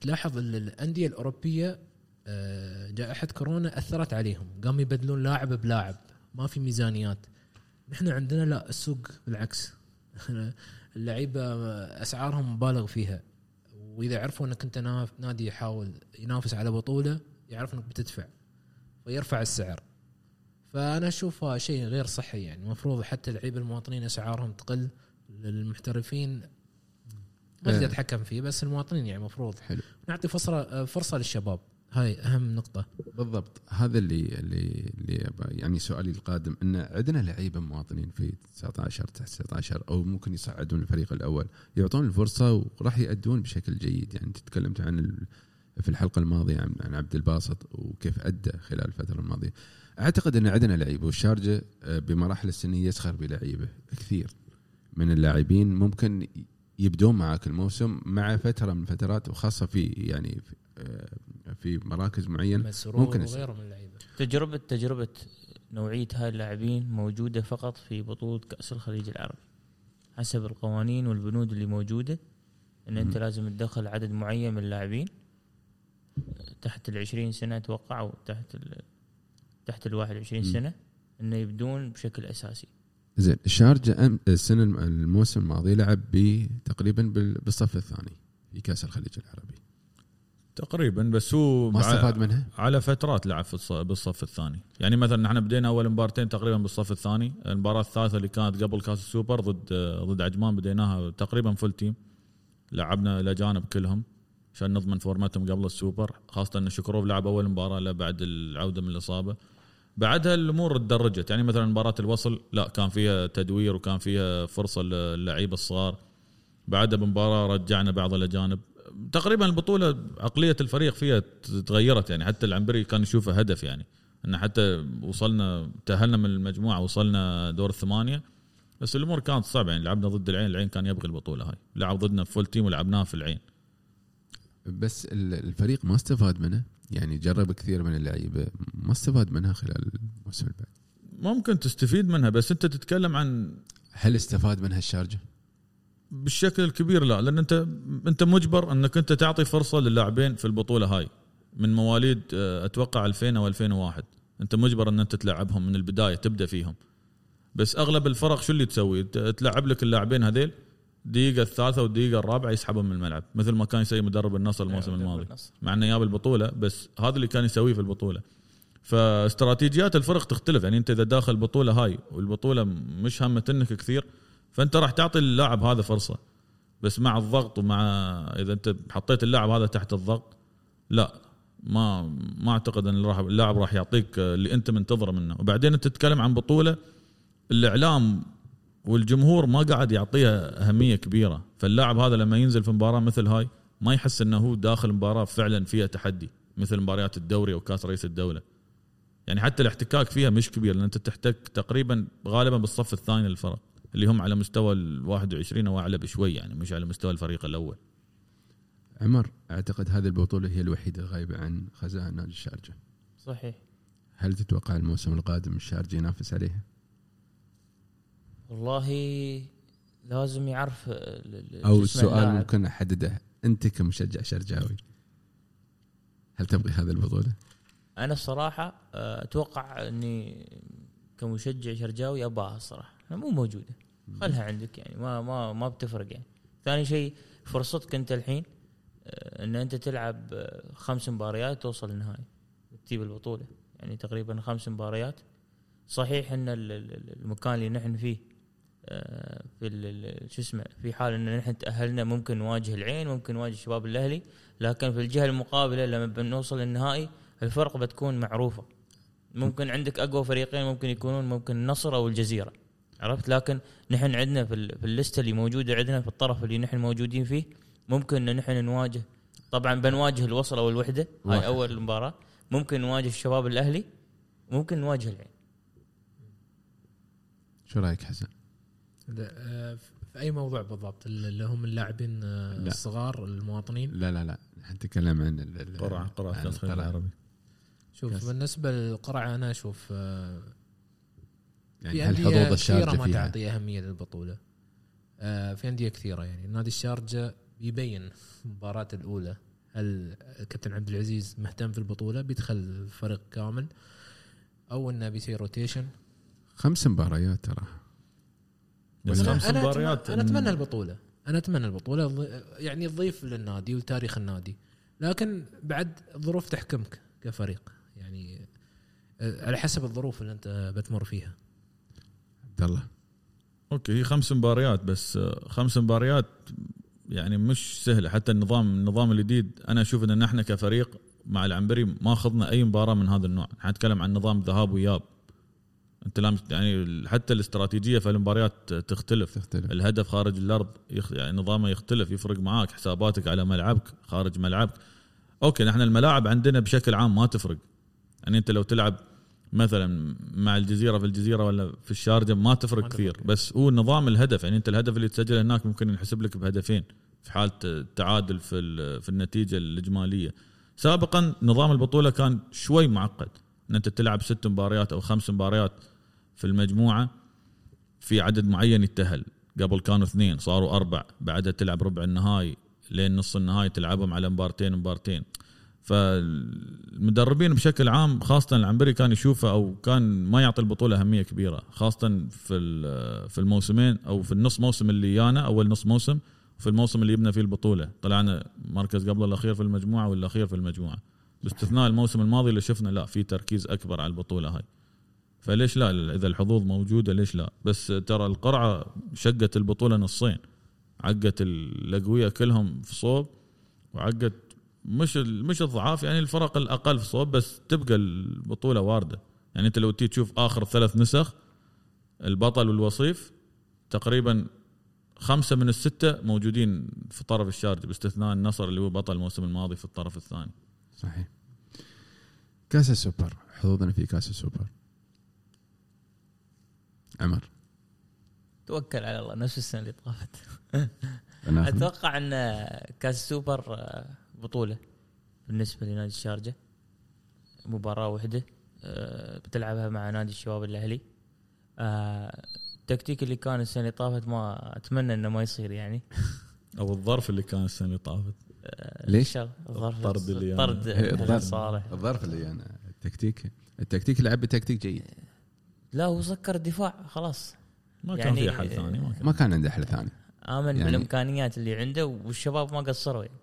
Speaker 2: تلاحظ ال- الأندية الأوروبية آه، جائحة كورونا أثرت عليهم. قاموا يبدلون لاعب بلاعب. ما في ميزانيات. نحن عندنا لا السوق بالعكس. اللعيبة أسعارهم مبالغ فيها. وإذا عرفوا إنك أنت نادي يحاول ينافس على بطولة يعرف إنك بتدفع. ويرفع السعر. فأنا أشوفها شيء غير صحي يعني. المفروض حتى اللعيبه المواطنين أسعارهم تقل للمحترفين. ما
Speaker 1: آه.
Speaker 2: تقدر تتحكم فيه بس المواطنين يعني المفروض.
Speaker 1: حلو.
Speaker 2: نعطي فرصة فرصة للشباب. هاي أهم نقطة.
Speaker 1: بالضبط. هذا اللي اللي اللي يعني سؤالي القادم. إن عندنا لعيبة مواطنين في 19 19 أو ممكن يصعدون الفريق الأول يعطون الفرصة وراح يأدون بشكل جيد. يعني تكلمت عن في الحلقة الماضية عن عن عبد الباسط وكيف أدى خلال الفترة الماضية. أعتقد أن عندنا لعيبه والشارجه آه، بمراحل السنية يسخر بلعيبه كثير من اللاعبين ممكن يبدون معاك الموسم مع فترة من الفترات وخاصة في يعني في, آه، مراكز معينه
Speaker 2: مسرور
Speaker 1: ممكن.
Speaker 2: وغيره من اللعيبة
Speaker 4: تجربة تجربة نوعية هاي اللاعبين موجودة فقط في بطولة كأس الخليج العربي حسب القوانين والبنود اللي موجودة إن
Speaker 1: أنت.
Speaker 4: لازم تدخل عدد معين من اللاعبين تحت ال 20 سنة أتوقع أو تحت ال تحت ال 21
Speaker 1: مم.
Speaker 4: سنة إنه يبدون بشكل أساسي.
Speaker 1: زين الشارجه أم- السنة الم- الموسم الماضي لعب ب- تقريبا بال- بالصف الثاني في كأس الخليج العربي.
Speaker 3: تقريبا بس هو
Speaker 1: ما استفاد منها؟
Speaker 3: على فترات لعب بالصف الثاني. يعني مثلا إحنا بدينا أول مباراتين تقريبا بالصف الثاني. المباراة الثالثة اللي كانت قبل كأس السوبر ضد ضد عجمان بديناها تقريبا full team لعبنا الاجانب كلهم عشان نضمن فورماتهم قبل السوبر. خاصة إن شوكوروف لعب أول مباراة له بعد العودة من الإصابة. بعدها الأمور تدرجت. يعني مثلا مباراة الوصل لا كان فيها تدوير وكان فيها فرصة للعيبه الصغار. بعدها بمباراة رجعنا بعض الأجانب. تقريبا البطولة عقلية الفريق فيها تغيرت يعني حتى العنبري كان يشوفه هدف يعني. إن حتى وصلنا تأهلنا من المجموعة وصلنا دور الثمانية. بس الأمور كانت صعبة يعني لعبنا ضد العين العين كان يبغي البطولة هاي. لعب ضدنا full team ولعبناها في العين.
Speaker 1: بس ال- الفريق ما استفاد منه؟ يعني جرب كثير من اللعيبة ما استفاد منها خلال الموسم اللي بعد.
Speaker 3: ممكن تستفيد منها بس انت تتكلم عن
Speaker 1: هل استفاد منها الشارجة؟
Speaker 3: بالشكل الكبير لا لأن انت انت مجبر انك انت تعطي فرصة للاعبين في البطولة هاي من مواليد آه، أتوقع 2000 أو 2001 انت مجبر ان انت تلعبهم من البداية تبدأ فيهم. بس أغلب الفرق شو اللي تسوي؟ تلعب لك اللاعبين هذيل الدقيقه الثالثة والدقيقه الرابعة يسحبهم من الملعب مثل ما كان يسوي مدرب النصر الموسم الماضي. مع إنه جاب البطولة بس هذا اللي كان يسويه في البطولة. فاستراتيجيات الفرق تختلف يعني أنت إذا داخل البطوله هاي والبطولة مش همت إنك كثير فأنت راح تعطي اللاعب هذا فرصة. بس مع الضغط ومع إذا أنت حطيت اللاعب هذا تحت الضغط لا ما ما أعتقد إن راح اللاعب راح يعطيك اللي أنت منتظره منه. وبعدين أنت تتكلم عن بطولة الإعلام والجمهور ما قاعد يعطيها أهمية كبيرة. فاللاعب هذا لما ينزل في مباراة مثل هاي ما يحس إنه هو داخل مباراة فعلا فيها تحدي مثل مباريات الدوري أو كأس رئيس الدولة. يعني حتى الاحتكاك فيها مش كبير لأن أنت تحتك تقريبا غالبا بالصف الثاني للفرق اللي هم على مستوى ال 21 أو أعلى بشوي يعني مش على مستوى الفريق الأول.
Speaker 1: عمر أعتقد هذه البطولة هي الوحيدة الغايبة عن خزائن نادي الشارجة.
Speaker 4: صحيح.
Speaker 1: هل تتوقع الموسم القادم الشارجة ينافس عليها؟
Speaker 4: والله لازم يعرف أو
Speaker 1: السؤال
Speaker 4: اللاعب.
Speaker 1: ممكن أحدده. أنت كمشجع شرجاوي هل تبغي هذه البطولة؟
Speaker 4: أنا الصراحة آه، أتوقع إني كمشجع شرجاوي اباها الصراحة. مو موجودة. خلها عندك يعني. ما ما ما بتفرق يعني. ثاني شيء فرصتك أنت الحين آه، إن أنت تلعب آه، خمس مباريات توصل النهائي وتجيب البطولة. يعني تقريبا خمس مباريات. صحيح إن ال- ال- المكان اللي نحن فيه في ال- ال- شو اسمه في حال إن نحن تأهلنا ممكن نواجه العين ممكن نواجه شباب الأهلي لكن في الجهة المقابلة لما بنوصل للنهائي الفرق بتكون معروفة ممكن عندك أقوى فريقين ممكن يكونون ممكن النصر أو الجزيرة عرفت لكن نحن عندنا في, في الليسته اللي موجودة عندنا في الطرف اللي نحن موجودين فيه ممكن إن نحن نواجه طبعا بنواجه الوصل أو الوحده هاي
Speaker 1: واحد.
Speaker 4: أول مباراة ممكن نواجه الشباب الأهلي ممكن نواجه العين
Speaker 1: شو رأيك حسن؟
Speaker 2: لا، آه، في أي موضوع بالضبط؟ اللي هم اللاعبين آه،
Speaker 1: لا.
Speaker 2: الصغار المواطنين؟
Speaker 1: لا لا لا. نتكلم عن ال- ال- قرعة
Speaker 3: كاس. العربي.
Speaker 2: شوف
Speaker 1: كاس.
Speaker 2: بالنسبة للقرعة أنا أشوف آه،
Speaker 1: يعني
Speaker 2: في
Speaker 1: هل
Speaker 2: أندية
Speaker 1: حظوظ
Speaker 2: كثيرة
Speaker 1: الشارجه
Speaker 2: ما
Speaker 1: فيها؟
Speaker 2: تعطي أهمية للبطولة. في أندية كثيرة يعني. نادي الشارجة بيبين المباراة الأولى. هل كابتن عبد العزيز مهتم في البطولة؟ بيدخل الفريق كامل. أو إنه بيصير روتيشن
Speaker 1: خمس مباريات ترى.
Speaker 3: بس خمس
Speaker 2: أنا أتمنى-
Speaker 3: مباريات
Speaker 2: أنا أتمنى البطولة. أنا أتمنى البطولة. ض- يعني تضيف للنادي ولتاريخ النادي. لكن بعد الظروف تحكمك كفريق. يعني آه، على حسب الظروف اللي أنت بتمر فيها.
Speaker 1: عبد الله.
Speaker 3: أوكي هي خمس مباريات بس آه، خمس مباريات يعني مش سهلة. حتى النظام النظام الجديد أنا أشوف إن إحنا كفريق مع العنبري ما أخذنا أي مباراة من هذا النوع. حنتكلم عن نظام ذهاب وإياب. أنت لام يعني حتى الاستراتيجية في المباريات تختلف.
Speaker 1: تختلف.
Speaker 3: الهدف خارج الأرض يخ... يعني نظامه يختلف يفرق معاك حساباتك على ملعبك خارج ملعبك. أوكي نحن الملاعب عندنا بشكل عام ما تفرق. يعني أنت لو تلعب مثلا مع الجزيرة في الجزيرة ولا في الشارجة ما تفرق
Speaker 2: ما
Speaker 3: كثير.
Speaker 2: تفرق.
Speaker 3: بس هو نظام الهدف يعني أنت الهدف اللي تسجله هناك ممكن ينحسب لك بهدفين في حاله التعادل في ال- في النتيجة الإجمالية. سابقا نظام البطولة كان شوي معقد. إن أنت تلعب ست مباريات أو خمس مباريات في المجموعة في عدد معين يتأهل. قبل كانوا اثنين صاروا أربع. بعدها تلعب ربع النهائي لين نص النهائي تلعبهم على مبارتين مبارتين. فالمدربين بشكل عام خاصة العنبري كان يشوفه أو كان ما يعطي البطولة أهمية كبيرة خاصة في في الموسمين أو في النص موسم اللي جانا أول نص موسم في الموسم اللي يبنى فيه البطولة. طلعنا مركز قبل الأخير في المجموعة والأخير في المجموعة. باستثناء الموسم الماضي اللي شفنا لا في تركيز أكبر على البطولة هاي. فليش لا؟ إذا الحظوظ موجودة ليش لا؟ بس ترى القرعة شقت البطولة نصين. عقت الأقوياء كلهم في صوب وعقت مش مش الضعاف يعني الفرق الأقل في صوب بس تبقى البطولة واردة. يعني أنت لو تيجي تشوف آخر ثلاث نسخ البطل والوصيف تقريبا خمسة من الستة موجودين في طرف الشارجه باستثناء النصر اللي هو بطل الموسم الماضي في الطرف الثاني.
Speaker 1: صحيح. كاس السوبر حظوظنا في كاس السوبر عمر.
Speaker 4: توكل على الله نفس السنة اللي طافت. أتوقع أن كاس السوبر آه، بطولة بالنسبة لنادي الشارجة. مباراة واحدة آه، بتلعبها مع نادي الشباب الأهلي. آه، التكتيك اللي كان السنة اللي طافت ما أتمنى إنه ما يصير يعني.
Speaker 3: أو الظرف اللي كان السنة اللي طافت.
Speaker 4: آه،
Speaker 1: ليش؟
Speaker 4: الظرف
Speaker 3: الطرد اللي
Speaker 4: طرد
Speaker 3: يعني-
Speaker 1: إيه،.
Speaker 4: صالح
Speaker 1: الظرف اللي أنا التكتيك التكتيك لعب بتكتيك جيد.
Speaker 4: لا هو سكر الدفاع خلاص.
Speaker 3: ما كان
Speaker 4: يعني-
Speaker 3: في حل ثاني ما كان.
Speaker 1: ما كان عنده حل ثاني.
Speaker 4: آمن
Speaker 1: يعني-
Speaker 4: بالامكانيات اللي عنده والشباب ما قصروا. يعني.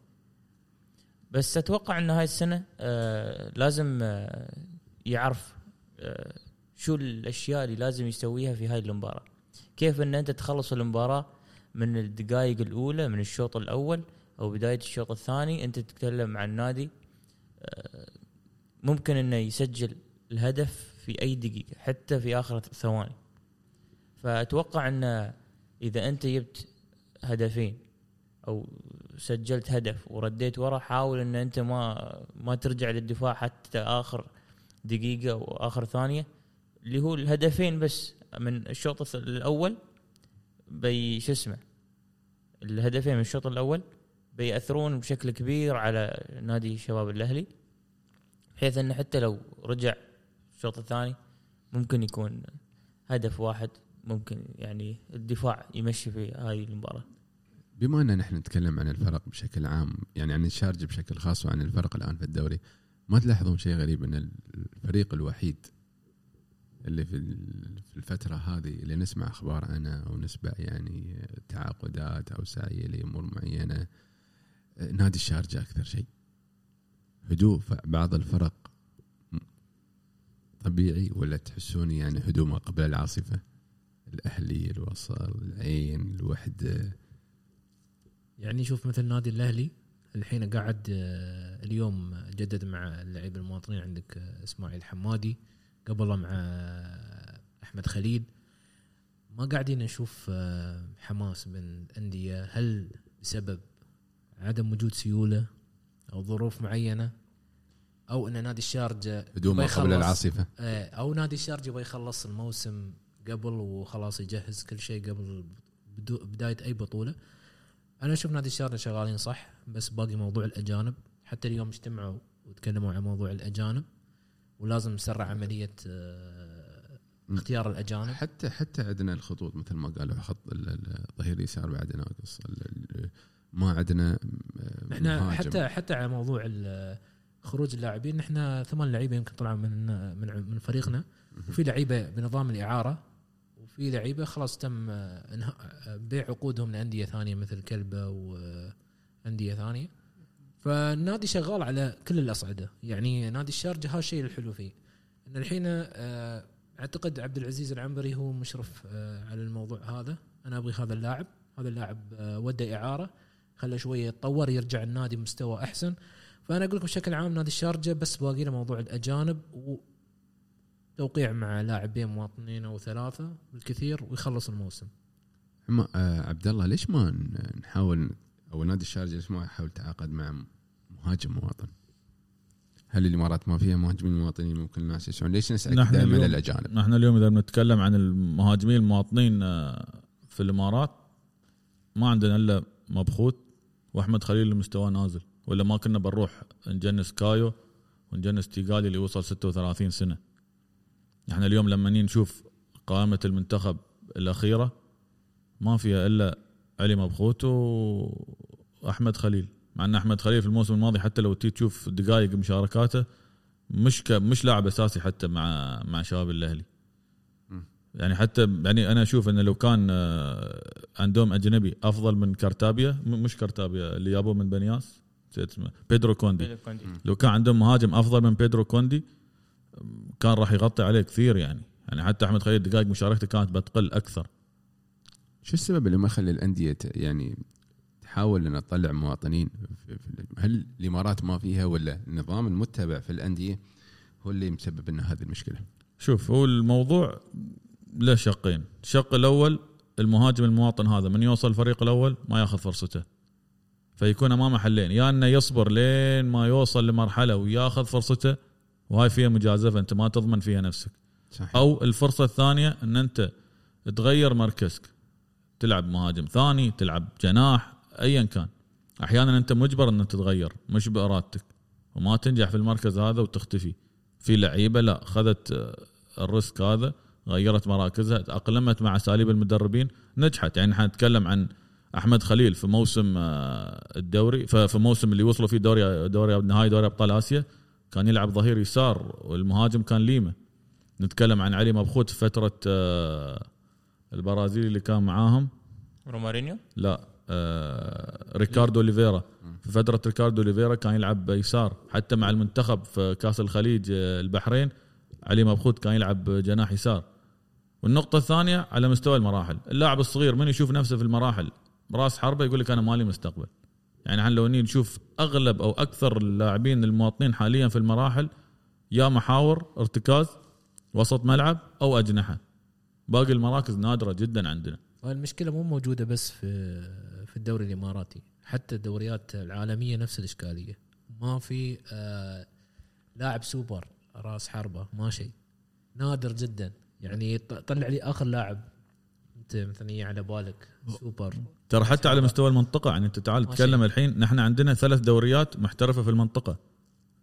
Speaker 4: بس أتوقع إن هاي السنة آه لازم آه يعرف آه شو الأشياء اللي لازم يسويها في هاي المباراة. كيف إن أنت تخلص المباراة من الدقائق الأولى من الشوط الأول أو بداية الشوط الثاني أنت تتكلم عن نادي آه ممكن إنه يسجل الهدف في أي دقيقة حتى في آخر ثواني. فأتوقع أن إذا أنت جبت هدفين أو سجلت هدف ورديت ورا حاول أن أنت ما ما ترجع للدفاع حتى آخر دقيقة أو آخر ثانية. اللي هو الهدفين بس من الشوط الأول بي شو اسمه الهدفين من الشوط الأول بيأثرون بشكل كبير على نادي شباب الأهلي بحيث انه حتى لو رجع الشوط الثاني ممكن يكون هدف واحد ممكن يعني الدفاع يمشي في هاي المباراة.
Speaker 1: بما ان نحن نتكلم عن الفرق بشكل عام يعني عن الشارجه بشكل خاص وعن الفرق الآن في الدوري ما تلاحظون شيء غريب إن الفريق الوحيد اللي في ال- في الفترة هذه اللي نسمع أخبار عنه أو نسمع يعني تعاقدات أو سعي لأمور معينة نادي الشارجه أكثر شيء. هدوء بعض الفرق طبيعي ولا تحسون يعني هدوء ما قبل العاصفة؟ الأهلي الوصل العين الوحدة.
Speaker 2: يعني شوف مثل نادي الأهلي الحين قاعد آه، اليوم جدد مع اللعيبه المواطنين عندك آه، إسماعيل حمادي قبله مع آه، أحمد خليل. ما قاعدين نشوف حماس من الأندية. هل بسبب عدم وجود سيولة أو ظروف معينة؟ أو إن نادي الشارجة
Speaker 1: هدوء ما قبل
Speaker 2: يخلص-
Speaker 1: العاصفة.
Speaker 2: آه، أو نادي الشارجة يبغى يخلص الموسم قبل وخلاص يجهز كل شيء قبل بداية أي بطولة. أنا أشوف نادي الشارجة شغالين صح بس باقي موضوع الأجانب. حتى اليوم اجتمعوا وتكلموا عن موضوع الأجانب ولازم نسرع عملية آه، اختيار الأجانب.
Speaker 1: حتى حتى عندنا الخطوط مثل ما قالوا خط ال- ال- الظهير اليسار بعد ناقص ما عندنا آه، إحنا.
Speaker 2: حتى حتى على موضوع خروج اللاعبين. إحنا ثمان لعيبة يمكن طلعوا من من من فريقنا. وفي لعيبة بنظام الإعارة وفي لعيبة خلاص تم بيع عقودهم لأندية ثانية مثل كلبة وأندية ثانية. فالنادي شغال على كل الأصعدة. يعني نادي الشارجة هذا الشيء الحلو فيه. إن الحين آه، أعتقد عبد العزيز العنبري هو مشرف آه، على الموضوع هذا. أنا أبغي هذا اللاعب. هذا اللاعب آه، وده إعارة. خله شوية يتطور يرجع النادي مستوى أحسن. فأنا أقول لكم بشكل عام نادي الشارجة بس باقي له موضوع الأجانب وتوقيع مع لاعبين مواطنين أو ثلاثة بالكثير ويخلص الموسم.
Speaker 1: ما آه عبد الله ليش ما نحاول أو نادي الشارجة ليش ما يحاول يتعاقد مع مهاجم مواطن؟ هل الإمارات ما فيها مهاجمين مواطنين ممكن الناس يسمعون ليش نسالك
Speaker 3: نحن
Speaker 1: دائما
Speaker 3: اليوم-
Speaker 1: الاجانب
Speaker 3: نحن اليوم إذا بنتكلم عن المهاجمين المواطنين آه، في الإمارات ما عندنا إلا مبخوت وأحمد خليل مستواه نازل. ولا ما كنا بنروح نجنس كايو ونجنس تيغالي اللي وصل 36 سنة. إحنا اليوم لما نشوف قائمة المنتخب الأخيرة ما فيها إلا علي مبخوت وأحمد خليل. مع أن أحمد خليل في الموسم الماضي حتى لو تي تشوف دقائق مشاركاته مش ك... مش لاعب أساسي حتى مع مع شباب الأهلي. يعني حتى يعني أنا أشوف إنه لو كان آه، عندهم أجنبي أفضل من كارتابيا م- مش كارتابيا اللي جابوه من بنياس. اسمه بيدرو كوندي. لو كان عندهم مهاجم أفضل من بيدرو كوندي كان راح يغطي عليه كثير يعني. يعني حتى أحمد خليل دقائق مشاركته كانت بتقل أكثر.
Speaker 1: شو السبب اللي ما يخلي الأندية يعني تحاول ان تطلع مواطنين في- في- هل الإمارات ما فيها ولا النظام المتبع في الأندية هو اللي مسبب لنا هذه المشكلة؟
Speaker 3: شوف هو الموضوع له شقين. الشق الأول المهاجم المواطن هذا من يوصل الفريق الأول ما ياخذ فرصته. فيكون أمامه حلين. يا أنه يصبر لين ما يوصل لمرحلة وياخذ فرصته وهاي فيها مجازفة أنت ما تضمن فيها نفسك.
Speaker 1: صحيح.
Speaker 3: أو الفرصة الثانية أن أنت تغير مركزك. تلعب مهاجم ثاني تلعب جناح ايا كان. أحيانا أنت مجبر أن تتغير مش بإرادتك. وما تنجح في المركز هذا وتختفي. في لعيبة لا أخذت آه، ال risk هذا غيرت مراكزها تأقلمت مع أساليب المدربين نجحت. يعني إحنا نتكلم عن أحمد خليل في موسم آه، الدوري في موسم اللي وصلوا فيه دوري دوري نهائي دوري أبطال آسيا كان يلعب ظهير يسار والمهاجم كان ليما. نتكلم عن علي مبخوت في فترة آه، البرازيلي اللي كان معاهم.
Speaker 4: رومارينيو؟
Speaker 3: لا آه ريكاردو أوليفيرا. في فترة ريكاردو أوليفيرا كان يلعب يسار. حتى مع المنتخب في كأس الخليج البحرين علي مبخوت كان يلعب جناح يسار. والنقطة الثانية على مستوى المراحل. اللاعب الصغير من يشوف نفسه في المراحل؟ راس حربة يقول لك أنا مالي مستقبل. يعني إحنا لو نشوف أغلب أو أكثر اللاعبين المواطنين حاليا في المراحل يا محاور ارتكاز وسط ملعب أو أجنحة. باقي المراكز نادرة جدا عندنا.
Speaker 2: المشكلة مو موجودة بس في في الدوري الإماراتي حتى الدوريات العالمية نفس الإشكالية. ما في آه لاعب سوبر راس حربة ما شيء. نادر جدا. يعني طلع لي آخر لاعب أنت مثلا يجي على بالك. سوبر.
Speaker 3: ترى حتى على مستوى المنطقة يعني أنت تعال. تتكلم الحين نحن عندنا ثلاث دوريات محترفة في المنطقة.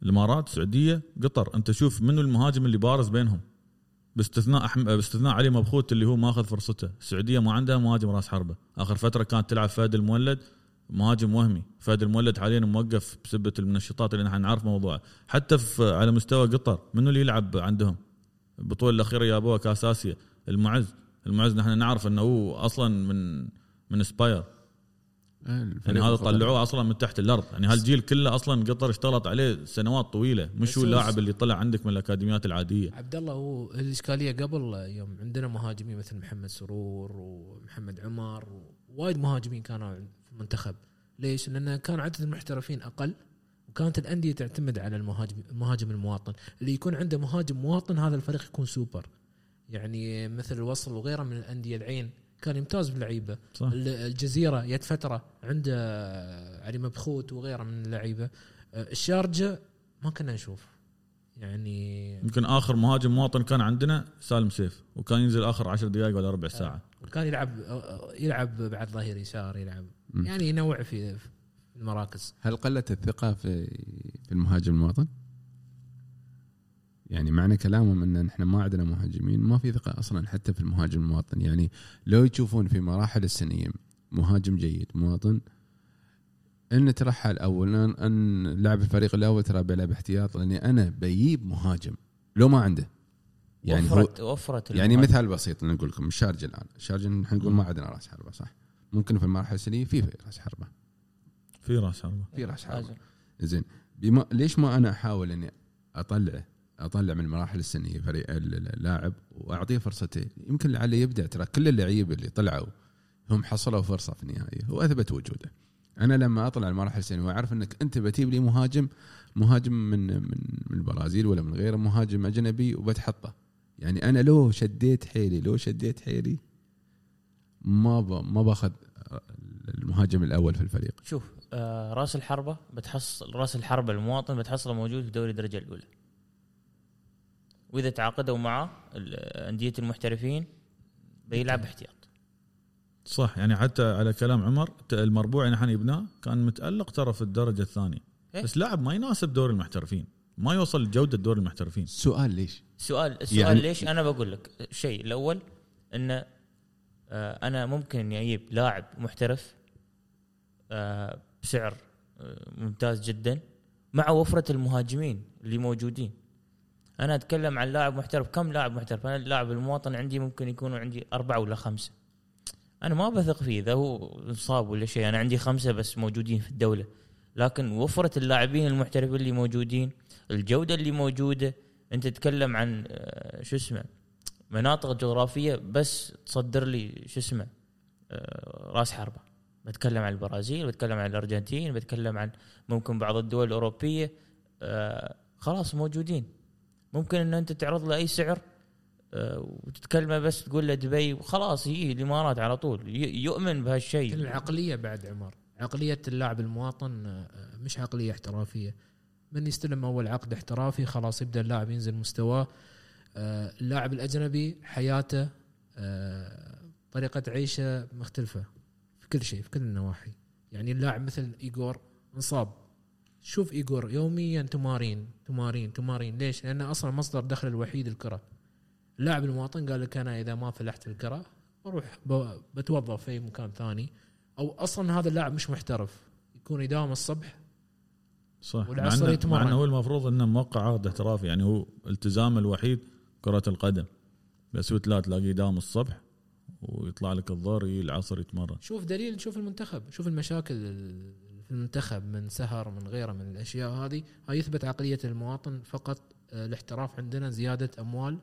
Speaker 3: الإمارات السعودية قطر. أنت شوف منو المهاجم اللي بارز بينهم. باستثناء أحم... باستثناء علي مبخوت اللي هو ماخذ فرصته. السعودية ما عندها مهاجم راس حربة. آخر فترة كانت تلعب فهد المولد مهاجم وهمي. فهد المولد حاليا موقف بسبة المنشطات اللي نحن نعرف موضوعه. حتى في على مستوى قطر منو اللي يلعب عندهم؟ البطولة الأخيرة جابوها كاس آسيا المعز. المعز نحن نعرف إنه هو أصلا من من سباير يعني هذا طلعوه أصلا من تحت الأرض. يعني هالجيل كله أصلا قطر اشتغلت عليه سنوات طويلة. مش هو اللاعب اللي طلع عندك من الأكاديميات العادية.
Speaker 2: عبد الله هو الإشكالية قبل يوم عندنا مهاجمين مثل محمد سرور ومحمد عمر وايد مهاجمين كانوا في المنتخب. ليش؟ لأن كان عدد المحترفين أقل وكانت الأندية تعتمد على المهاجم المهاجم المواطن. اللي يكون عنده مهاجم مواطن هذا الفريق يكون سوبر. يعني مثل الوصل وغيره من الأندية العين. كان يمتاز باللعيبة. الجزيرة يد فترة عنده علي مبخوت وغيره من اللعيبة. آه، الشارجة ما كنا نشوف. يعني
Speaker 3: يمكن آخر مهاجم مواطن كان عندنا سالم سيف وكان ينزل آخر عشر دقائق ولا ربع ساعة.
Speaker 2: وكان يلعب يلعب بعد ظهير يسار يلعب. يعني ينوع في في المراكز.
Speaker 1: هل قلت الثقة في في المهاجم المواطن؟ يعني معنى كلامهم إن إحنا ما عندنا مهاجمين ما في ثقة أصلا حتى في المهاجم المواطن. يعني لو يشوفون في مراحل السنيه مهاجم جيد مواطن إن ترحل اولا ان لاعب الفريق الأول ترى بيلعب احتياط لأني أنا بجيب مهاجم لو ما عنده. يعني هو
Speaker 4: وفرت وفرت
Speaker 1: يعني
Speaker 4: المهاجم.
Speaker 1: مثال بسيط نقول لكم الشارجه الآن. الشارجه نحن نقول ما عندنا راس حربة صح؟ ممكن في المراحل السنية في في راس حربة.
Speaker 3: في راس حربة.
Speaker 1: في راس حربة.
Speaker 4: مهاجم.
Speaker 1: زين. بما ليش ما أنا أحاول إني أطلعه؟ أطلع من المراحل السنية فريق ال- اللاعب وأعطيه فرصتين. يمكن لعله يبدع ترى كل اللعيبة اللي طلعوا هم حصلوا فرصة في النهاية واثبت وجوده. أنا لما أطلع المراحل السنية وأعرف إنك أنت بتجيب لي مهاجم مهاجم من من من البرازيل ولا من غيره مهاجم أجنبي وبتحطه. يعني أنا لو شديت حيلي لو شديت حيلي ما. ما باخذ المهاجم الأول في الفريق.
Speaker 4: شوف آه رأس الحربة بتحصل رأس الحربة المواطن بتحصله موجود في دوري الدرجة الأولى. وإذا تعاقدوا معه أندية المحترفين بيلعب احتياط
Speaker 3: صح يعني حتى على كلام عمر المربوع اللي إحنا جبناه كان متألق ترى في الدرجة الثانية.
Speaker 4: إيه.
Speaker 3: بس لاعب ما يناسب دوري المحترفين ما يوصل لجوده دور المحترفين.
Speaker 1: سؤال ليش؟
Speaker 4: سؤال السؤال
Speaker 1: يعني-
Speaker 4: ليش؟ أنا بقول لك الشيء الأول إن آه، أنا ممكن إني أجيب لاعب محترف آه، بسعر آه، ممتاز جدا مع وفرة المهاجمين اللي موجودين. أنا أتكلم عن لاعب محترف. كم لاعب محترف؟ أنا اللاعب المواطن عندي ممكن يكونوا عندي أربعة ولا خمسة. أنا ما بثق فيه إذا هو انصاب ولا شيء. أنا عندي خمسة بس موجودين في الدولة. لكن وفرة اللاعبين المحترفين اللي موجودين الجودة اللي موجودة أنت تتكلم عن آه، شو اسمه مناطق جغرافية بس تصدر لي شو اسمه آه، رأس حربة. بتكلم عن البرازيل بتكلم عن الأرجنتين بتكلم عن ممكن بعض الدول الأوروبية آه، خلاص موجودين. ممكن إن أنت تعرض له أي سعر آه، وتتكلمه بس تقول له دبي وخلاص يجي الإمارات على طول يؤمن بهالشيء.
Speaker 2: العقلية بعد عمر. عقلية اللاعب المواطن آه، مش عقلية احترافية. من يستلم أول عقد احترافي خلاص يبدأ اللاعب ينزل مستواه. آه، اللاعب الأجنبي حياته طريقة عيشه مختلفة في كل شيء في كل النواحي. يعني اللاعب مثل ايجور انصاب. شوف ايجور يوميا تمارين تمارين تمارين. ليش؟ لأنه أصلا مصدر دخل الوحيد الكرة. اللاعب المواطن قال لك أنا إذا ما فلحت الكرة بروح بتوظف في مكان ثاني. أو أصلا هذا اللاعب مش محترف. يكون يداوم الصبح
Speaker 3: صح.
Speaker 2: والعصر يتمرن.
Speaker 3: مع إنه هو المفروض إنه موقع عقد احترافي يعني هو التزامه الوحيد كرة القدم. بس هو تلاقي تلاقيه يداوم الصبح ويطلع لك الظهر العصر يتمرن.
Speaker 2: شوف دليل شوف المنتخب شوف المشاكل ال- في المنتخب من سهر من غيره من الأشياء هذه هاي يثبت عقلية المواطن فقط آه، الاحتراف عندنا زيادة أموال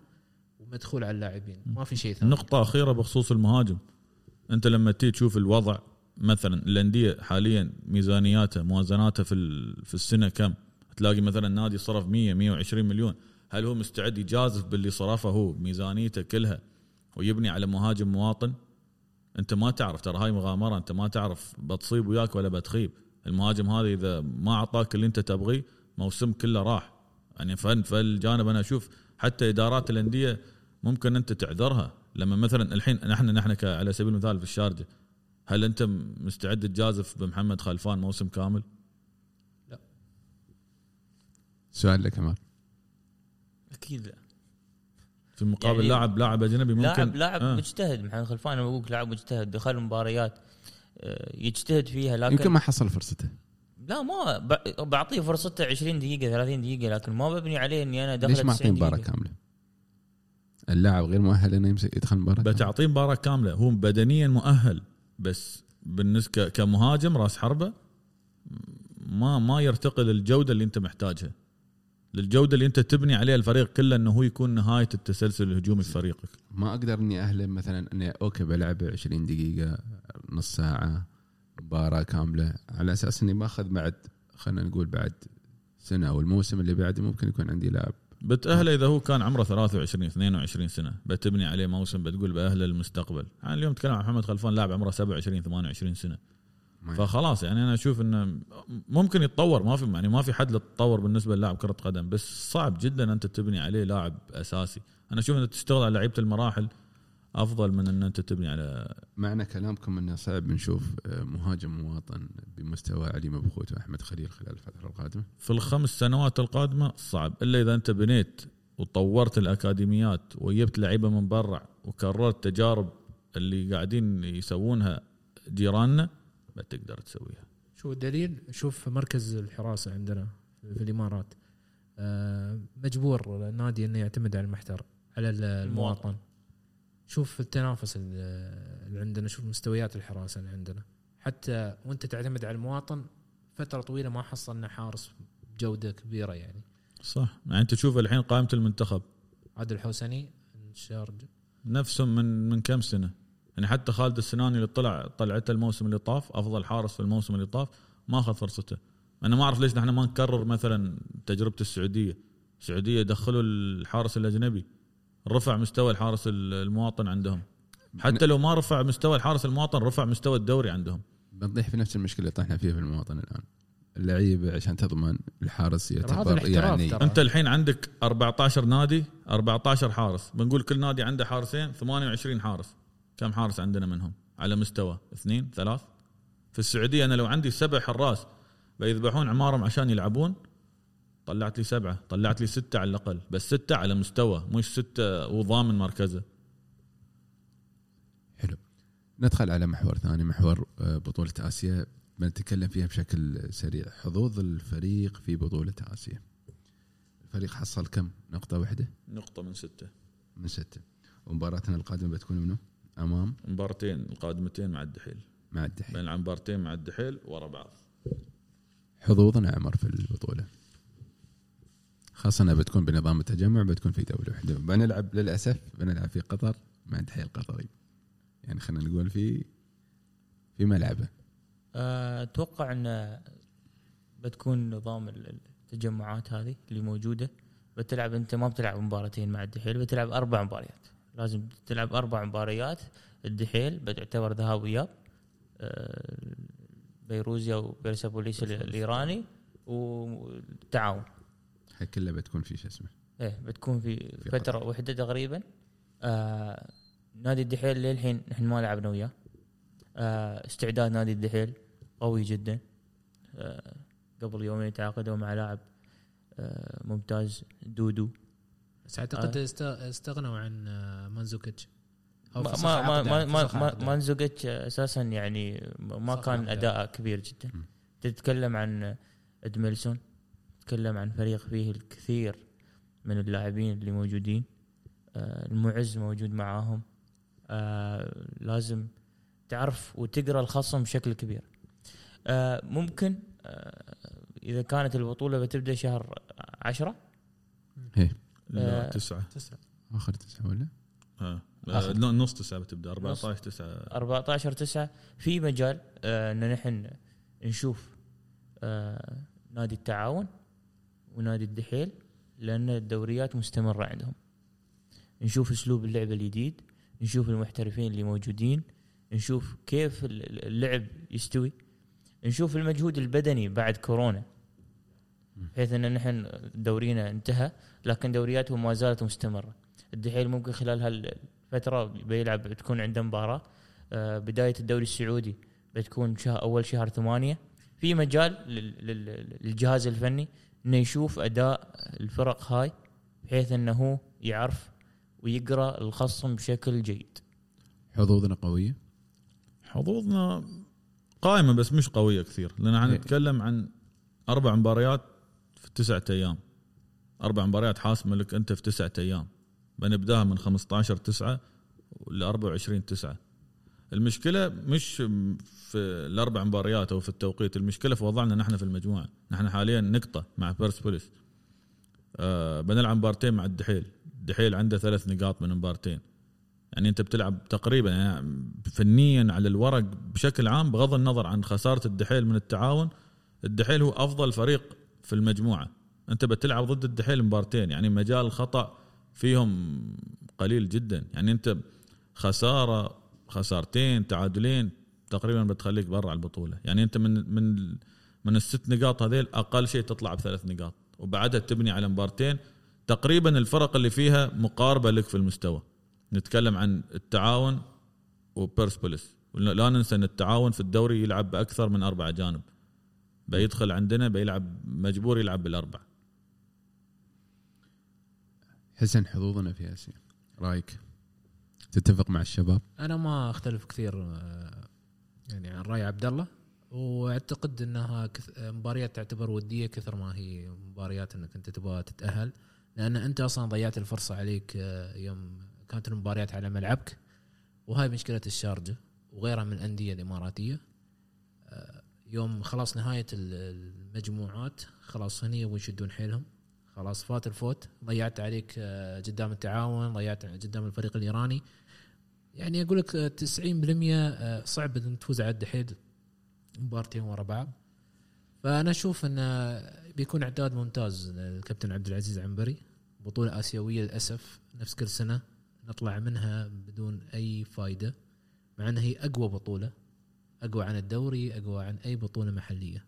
Speaker 2: ومدخول على اللاعبين. ما في شيء ثاني.
Speaker 3: نقطة أخيرة بخصوص المهاجم. أنت لما تيجي تشوف الوضع مثلا الأندية حاليا ميزانياتها موازناتها في في السنة كم؟ تلاقي مثلا نادي صرف 100 120 مليون. هل هو مستعد يجازف باللي صرفه هو ميزانيته كلها ويبني على مهاجم مواطن؟ أنت ما تعرف ترى هاي مغامرة أنت ما تعرف بتصيب وياك ولا بتخيب. المهاجم هذا إذا ما أعطاك اللي أنت تبغيه موسم كله راح. يعني فن فالجانب أنا أشوف حتى إدارات الأندية ممكن أنت تعذرها. لما مثلا الحين نحن نحن على سبيل المثال في الشارجة هل أنت مستعد تجازف بمحمد خلفان موسم كامل؟
Speaker 1: سؤال لك عمر
Speaker 4: أكيد لا.
Speaker 3: في مقابل
Speaker 4: يعني
Speaker 3: لاعب لاعب أجنبي ممكن
Speaker 4: لاعب لاعب
Speaker 3: آه.
Speaker 4: مجتهد محمد خلفان أنا بقول لك لاعب مجتهد دخل مباريات. يجتهد فيها لكن
Speaker 1: يمكن ما حصل فرصته
Speaker 4: لا ما ب- بعطيه فرصته 20 دقيقة 30 دقيقة لكن ما ببني عليه إني أنا دخل
Speaker 1: ليش ما أعطيه
Speaker 4: 90 مباراة
Speaker 1: كاملة؟ اللاعب غير مؤهل إنه يمسك يدخل مباراة.
Speaker 3: بتعطيه مباراة كاملة هو بدنيا مؤهل بس بالنسبة كمهاجم راس حربة ما ما يرتقي للجودة اللي أنت محتاجها للجودة اللي انت تبني عليها الفريق كله انه هو يكون نهاية التسلسل الهجومي في فريقك.
Speaker 1: ما أقدر اني اهله مثلا اني أوكي بلعب 20 دقيقة نص ساعة مباراة كاملة. على أساس إني باخذ بعد خلينا نقول بعد سنة أو الموسم اللي بعده ممكن يكون عندي لاعب.
Speaker 3: بتأهله إذا هو كان عمره 23 22 سنة بتبني عليه موسم بتقول بأهله للمستقبل يعني اليوم تكلم عن محمد خلفان لاعب عمره 27 28
Speaker 1: سنة.
Speaker 3: فخلاص يعني أنا أشوف إنه ممكن يتطور ما في يعني ما في حد للتطور بالنسبة للاعب كرة قدم بس صعب جدا أنت تبني عليه لاعب أساسي. أنا أشوف إنك تشتغل على لعيبة المراحل أفضل من إن أنت تبني على
Speaker 1: معنى كلامكم إنه صعب نشوف آه، مهاجم مواطن بمستوى علي مبخوت وأحمد خليل خلال الفترة القادمة.
Speaker 3: في الخمس سنوات القادمة صعب إلا إذا أنت بنيت وطورت الأكاديميات وجبت لعيبة من برا وكررت تجارب اللي قاعدين يسوونها جيراننا بتقدر تسويها.
Speaker 2: شو الدليل؟ شوف مركز الحراسة عندنا في الإمارات. آه، مجبور النادي إنه يعتمد على المحتر على ال- المواطن. شوف التنافس ال- اللي عندنا شوف مستويات الحراسة اللي عندنا. حتى وأنت تعتمد على المواطن فترة طويلة ما حصلنا حارس بجودة كبيرة يعني.
Speaker 3: صح. يعني أنت تشوف الحين قائمة المنتخب.
Speaker 2: عادل الحوسني الشارج
Speaker 3: نفسهم من من كم سنة؟ يعني حتى خالد السناني اللي طلع طلعته الموسم اللي طاف أفضل حارس في الموسم اللي طاف ما أخذ فرصته. أنا ما أعرف ليش نحن ما نكرر مثلا تجربة السعودية. السعودية دخلوا الحارس الأجنبي. رفع مستوى الحارس المواطن عندهم. حتى لو ما رفع مستوى الحارس المواطن رفع مستوى الدوري عندهم.
Speaker 1: بنطيح في نفس المشكلة اللي طحنا فيها في المواطن الآن. اللعيبه عشان تضمن الحارس يعتبر يعني
Speaker 2: ترى.
Speaker 3: أنت الحين عندك 14 نادي 14 حارس. بنقول كل نادي عنده حارسين 28 حارس. كم حارس عندنا منهم؟ على مستوى اثنين ثلاث. في السعودية أنا لو عندي سبع حراس بيذبحون عمارهم عشان يلعبون طلعت لي سبعة طلعت لي ستة على الأقل بس ستة على مستوى مش ستة وضامن مركزه.
Speaker 1: حلو. ندخل على محور ثاني محور آه، بطولة آسيا. بنتكلم فيها بشكل سريع. حظوظ الفريق في بطولة آسيا. الفريق حصل كم؟ نقطة واحدة؟
Speaker 3: نقطة من ستة.
Speaker 1: من ستة. ومباراتنا القادمة بتكون منه أمام؟
Speaker 3: مبارتين القادمتين مع الدحيل.
Speaker 1: مع الدحيل.
Speaker 3: بنلعب مبارتين مع الدحيل ورا بعض.
Speaker 1: حظوظنا عمر في البطولة. خاصة انها بتكون بنظام التجمع بتكون في دولة واحدة. بنلعب للأسف بنلعب في قطر مع الدحيل القطري. يعني خلينا نقول في في ملعبه.
Speaker 4: آه، أتوقع إن بتكون نظام ال- التجمعات هذه اللي موجودة. بتلعب أنت ما بتلعب مباراتين مع الدحيل بتلعب أربع مباريات. لازم تلعب أربع مباريات. الدحيل بتعتبر ذهاب وإياب آه، بيروزيا وبيرسابوليس ال- الإيراني والتعاون.
Speaker 1: هاي كلها بتكون في شو اسمه؟
Speaker 4: إيه بتكون في,
Speaker 1: في
Speaker 4: فترة واحدة تقريبا. آه نادي الدحيل للحين نحن ما لعبنا وياه. آه استعداد نادي الدحيل قوي جدا. آه قبل يومين تعاقدوا مع لاعب آه ممتاز دودو.
Speaker 2: بس أعتقد است- استغنوا عن آه، مانزوكيتش.
Speaker 4: ما ما ما ما ما. مانزوكيتش أساسا يعني ما كان
Speaker 2: عقدة.
Speaker 4: أداء كبير جدا.
Speaker 1: م.
Speaker 4: تتكلم عن إدميلسون. تتكلم عن فريق فيه الكثير من اللاعبين اللي موجودين. آه، المعز موجود معاهم. آه، لازم تعرف وتقرأ الخصم بشكل كبير. آه، ممكن آه، إذا كانت البطولة بتبدأ شهر عشرة.
Speaker 3: لا
Speaker 4: آه،
Speaker 3: تسعة
Speaker 2: تسعة.
Speaker 1: آخر تسعة ولا؟
Speaker 3: آه.
Speaker 1: آخر.
Speaker 3: آه. نص تسعة بتبدأ 14 تسعة
Speaker 4: 14 9 في مجال آه، إن نحن نشوف آه، نادي التعاون ونادي الدحيل لأن الدوريات مستمرة عندهم نشوف أسلوب اللعب الجديد نشوف المحترفين اللي موجودين نشوف كيف ال- اللعب يستوي نشوف المجهود البدني بعد كورونا بحيث إن نحن دورينا انتهى لكن دورياتهم ما زالت مستمرة. الدحيل ممكن خلال هالفترة بيلعب بتكون عنده مباراة. آه، بداية الدوري السعودي بتكون شهر أول شهر ثمانية. في مجال لل- لل- للجهاز الفني إنه يشوف أداء الفرق هاي بحيث إنه هو يعرف ويقرأ الخصم بشكل جيد.
Speaker 1: حظوظنا قوية؟
Speaker 3: حظوظنا قائمة بس مش قوية كثير. لأن إحنا
Speaker 1: إيه.
Speaker 3: نتكلم عن أربع مباريات في تسعة أيام. أربع مباريات حاسمة لك أنت في تسعة أيام. بنبدأها من 15 9 ل 24 9 المشكلة مش في الأربع مباريات أو في التوقيت المشكلة في وضعنا نحن في المجموعة. نحن حاليا نقطة مع بيرسبوليس. آه بنلعب مبارتين مع الدحيل. الدحيل عنده ثلاث نقاط من مبارتين. يعني أنت بتلعب تقريبا يعني فنيا على الورق بشكل عام بغض النظر عن خسارة الدحيل من التعاون الدحيل هو أفضل فريق في المجموعة. انت بتلعب ضد الدحيل مبارتين يعني مجال الخطا فيهم قليل جدا. يعني انت خسارة خسارتين تعادلين تقريبا بتخليك برا البطولة. يعني انت من من من الست نقاط هذيل أقل شيء تطلع بثلاث نقاط وبعدها تبني على مبارتين. تقريبا الفرق اللي فيها مقاربة لك في المستوى. نتكلم عن التعاون وبيرسبوليس. لا ننسى إن التعاون في الدوري يلعب بأكثر من أربع جانب. بيدخل عندنا بيلعب مجبور يلعب بالأربع.
Speaker 1: حسن حظوظنا في اسيا رأيك؟ تتفق مع الشباب؟
Speaker 2: أنا ما أختلف كثير آه، يعني عن رأي عبد الله. وأعتقد إنها مباريات تعتبر ودية كثر ما هي مباريات إنك أنت تبغى تتأهل. لأن أنت أصلا ضيعت الفرصة عليك آه، يوم كانت المباريات على ملعبك. وهاي مشكلة الشارجة وغيرها من الأندية الإماراتية. آه، يوم خلاص نهاية ال- المجموعات خلاص هني يبغوا يشدون حيلهم. خلاص فات الفوت ضيعت عليك آه، قدام التعاون ضيعت قدام الفريق الإيراني. يعني أقول لك آه، 90% آه، صعب إن تفوز على الدحيل مبارتين ورا بعض. فأنا أشوف انه بيكون اعداد ممتاز للكابتن عبد العزيز عنبري. بطولة آسيوية للأسف نفس كل سنة نطلع منها بدون أي فائده مع انها هي أقوى بطولة أقوى عن الدوري أقوى عن أي بطولة محلية.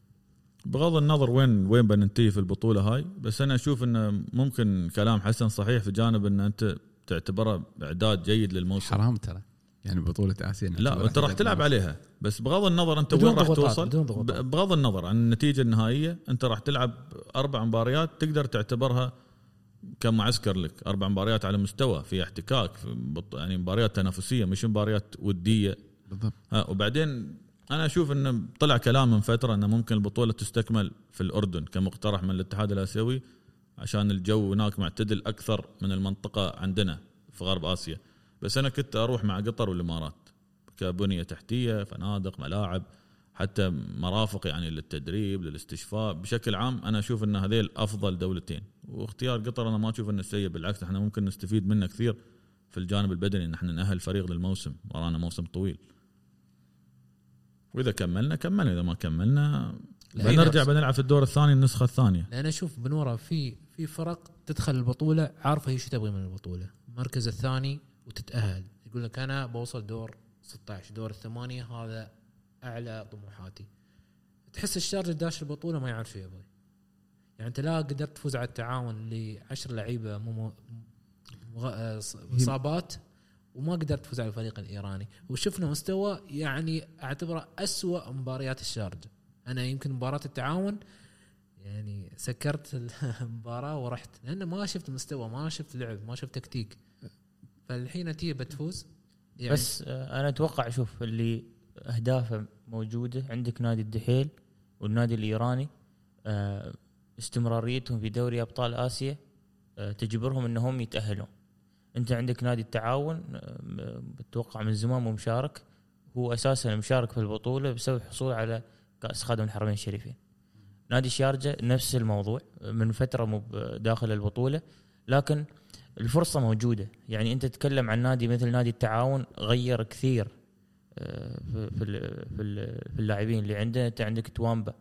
Speaker 3: بغض النظر وين وين بننتهي في البطولة هاي بس أنا أشوف إنه ممكن كلام حسن صحيح في جانب إن أنت تعتبره إعداد جيد للموسم.
Speaker 1: حرام ترى. يعني بطولة آسيا
Speaker 3: لا انت راح تلعب عليها. بس بغض النظر
Speaker 2: أنت
Speaker 3: وين راح توصل
Speaker 2: بدون
Speaker 3: بغض النظر عن النتيجة النهائية أنت راح تلعب أربع مباريات تقدر تعتبرها كمعسكر لك. أربع مباريات على مستوى في احتكاك في بط- يعني مباريات تنافسية مش مباريات ودية.
Speaker 1: بالضبط.
Speaker 3: ها وبعدين أنا أشوف إنه طلع كلام من فترة إنه ممكن البطولة تستكمل في الأردن كمقترح من الاتحاد الآسيوي عشان الجو هناك معتدل أكثر من المنطقة عندنا في غرب آسيا. بس أنا كنت أروح مع قطر والإمارات كبنية تحتية فنادق ملاعب حتى مرافق يعني للتدريب للاستشفاء. بشكل عام أنا أشوف إن هذيل أفضل دولتين. واختيار قطر أنا ما أشوف إنه سيء بالعكس إحنا ممكن نستفيد منه كثير في الجانب البدني. إن إحنا نأهل فريق للموسم ورانا موسم طويل. واذا كملنا كملنا اذا ما كملنا بنرجع بنلعب في الدور الثاني النسخه الثانية
Speaker 2: لأن أشوف بنوره في في فرق تدخل البطوله عارفه هي شو تبغي من البطوله المركز الثاني وتتاهل يقول لك أنا بوصل دور 16 دور الثمانيه هذا اعلى طموحاتي تحس الشارجه داش البطوله ما يعرف شو يبغي يعني انت لا قدرت تفوز على التعاون اللي 10 لعيبه مو آه، اصابات وما قدرت تفوز على الفريق الإيراني. وشفنا مستوى يعني أعتبره أسوأ مباريات الشارجه أنا يمكن مباراة التعاون يعني سكرت المباراة ورحت لأن ما شفت مستوى ما شفت لعب ما شفت تكتيك. فالحين تي بتفوز. يعني
Speaker 4: بس آه، أنا أتوقع شوف اللي أهدافه موجودة. عندك نادي الدحيل والنادي الإيراني آه، استمراريتهم في دوري أبطال آسيا آه، تجبرهم إنهم يتأهلون. انت عندك نادي التعاون آه، بتوقع من زمان مو مشارك. هو أساسا مشارك في البطولة بسبب حصول على كأس خادم الحرمين الشريفين. نادي الشارجه نفس الموضوع من فترة مو داخل البطولة لكن الفرصة موجودة. يعني انت تتكلم عن نادي مثل نادي التعاون غير كثير آه، في في اللاعبين اللي عنده انت عندك توامبا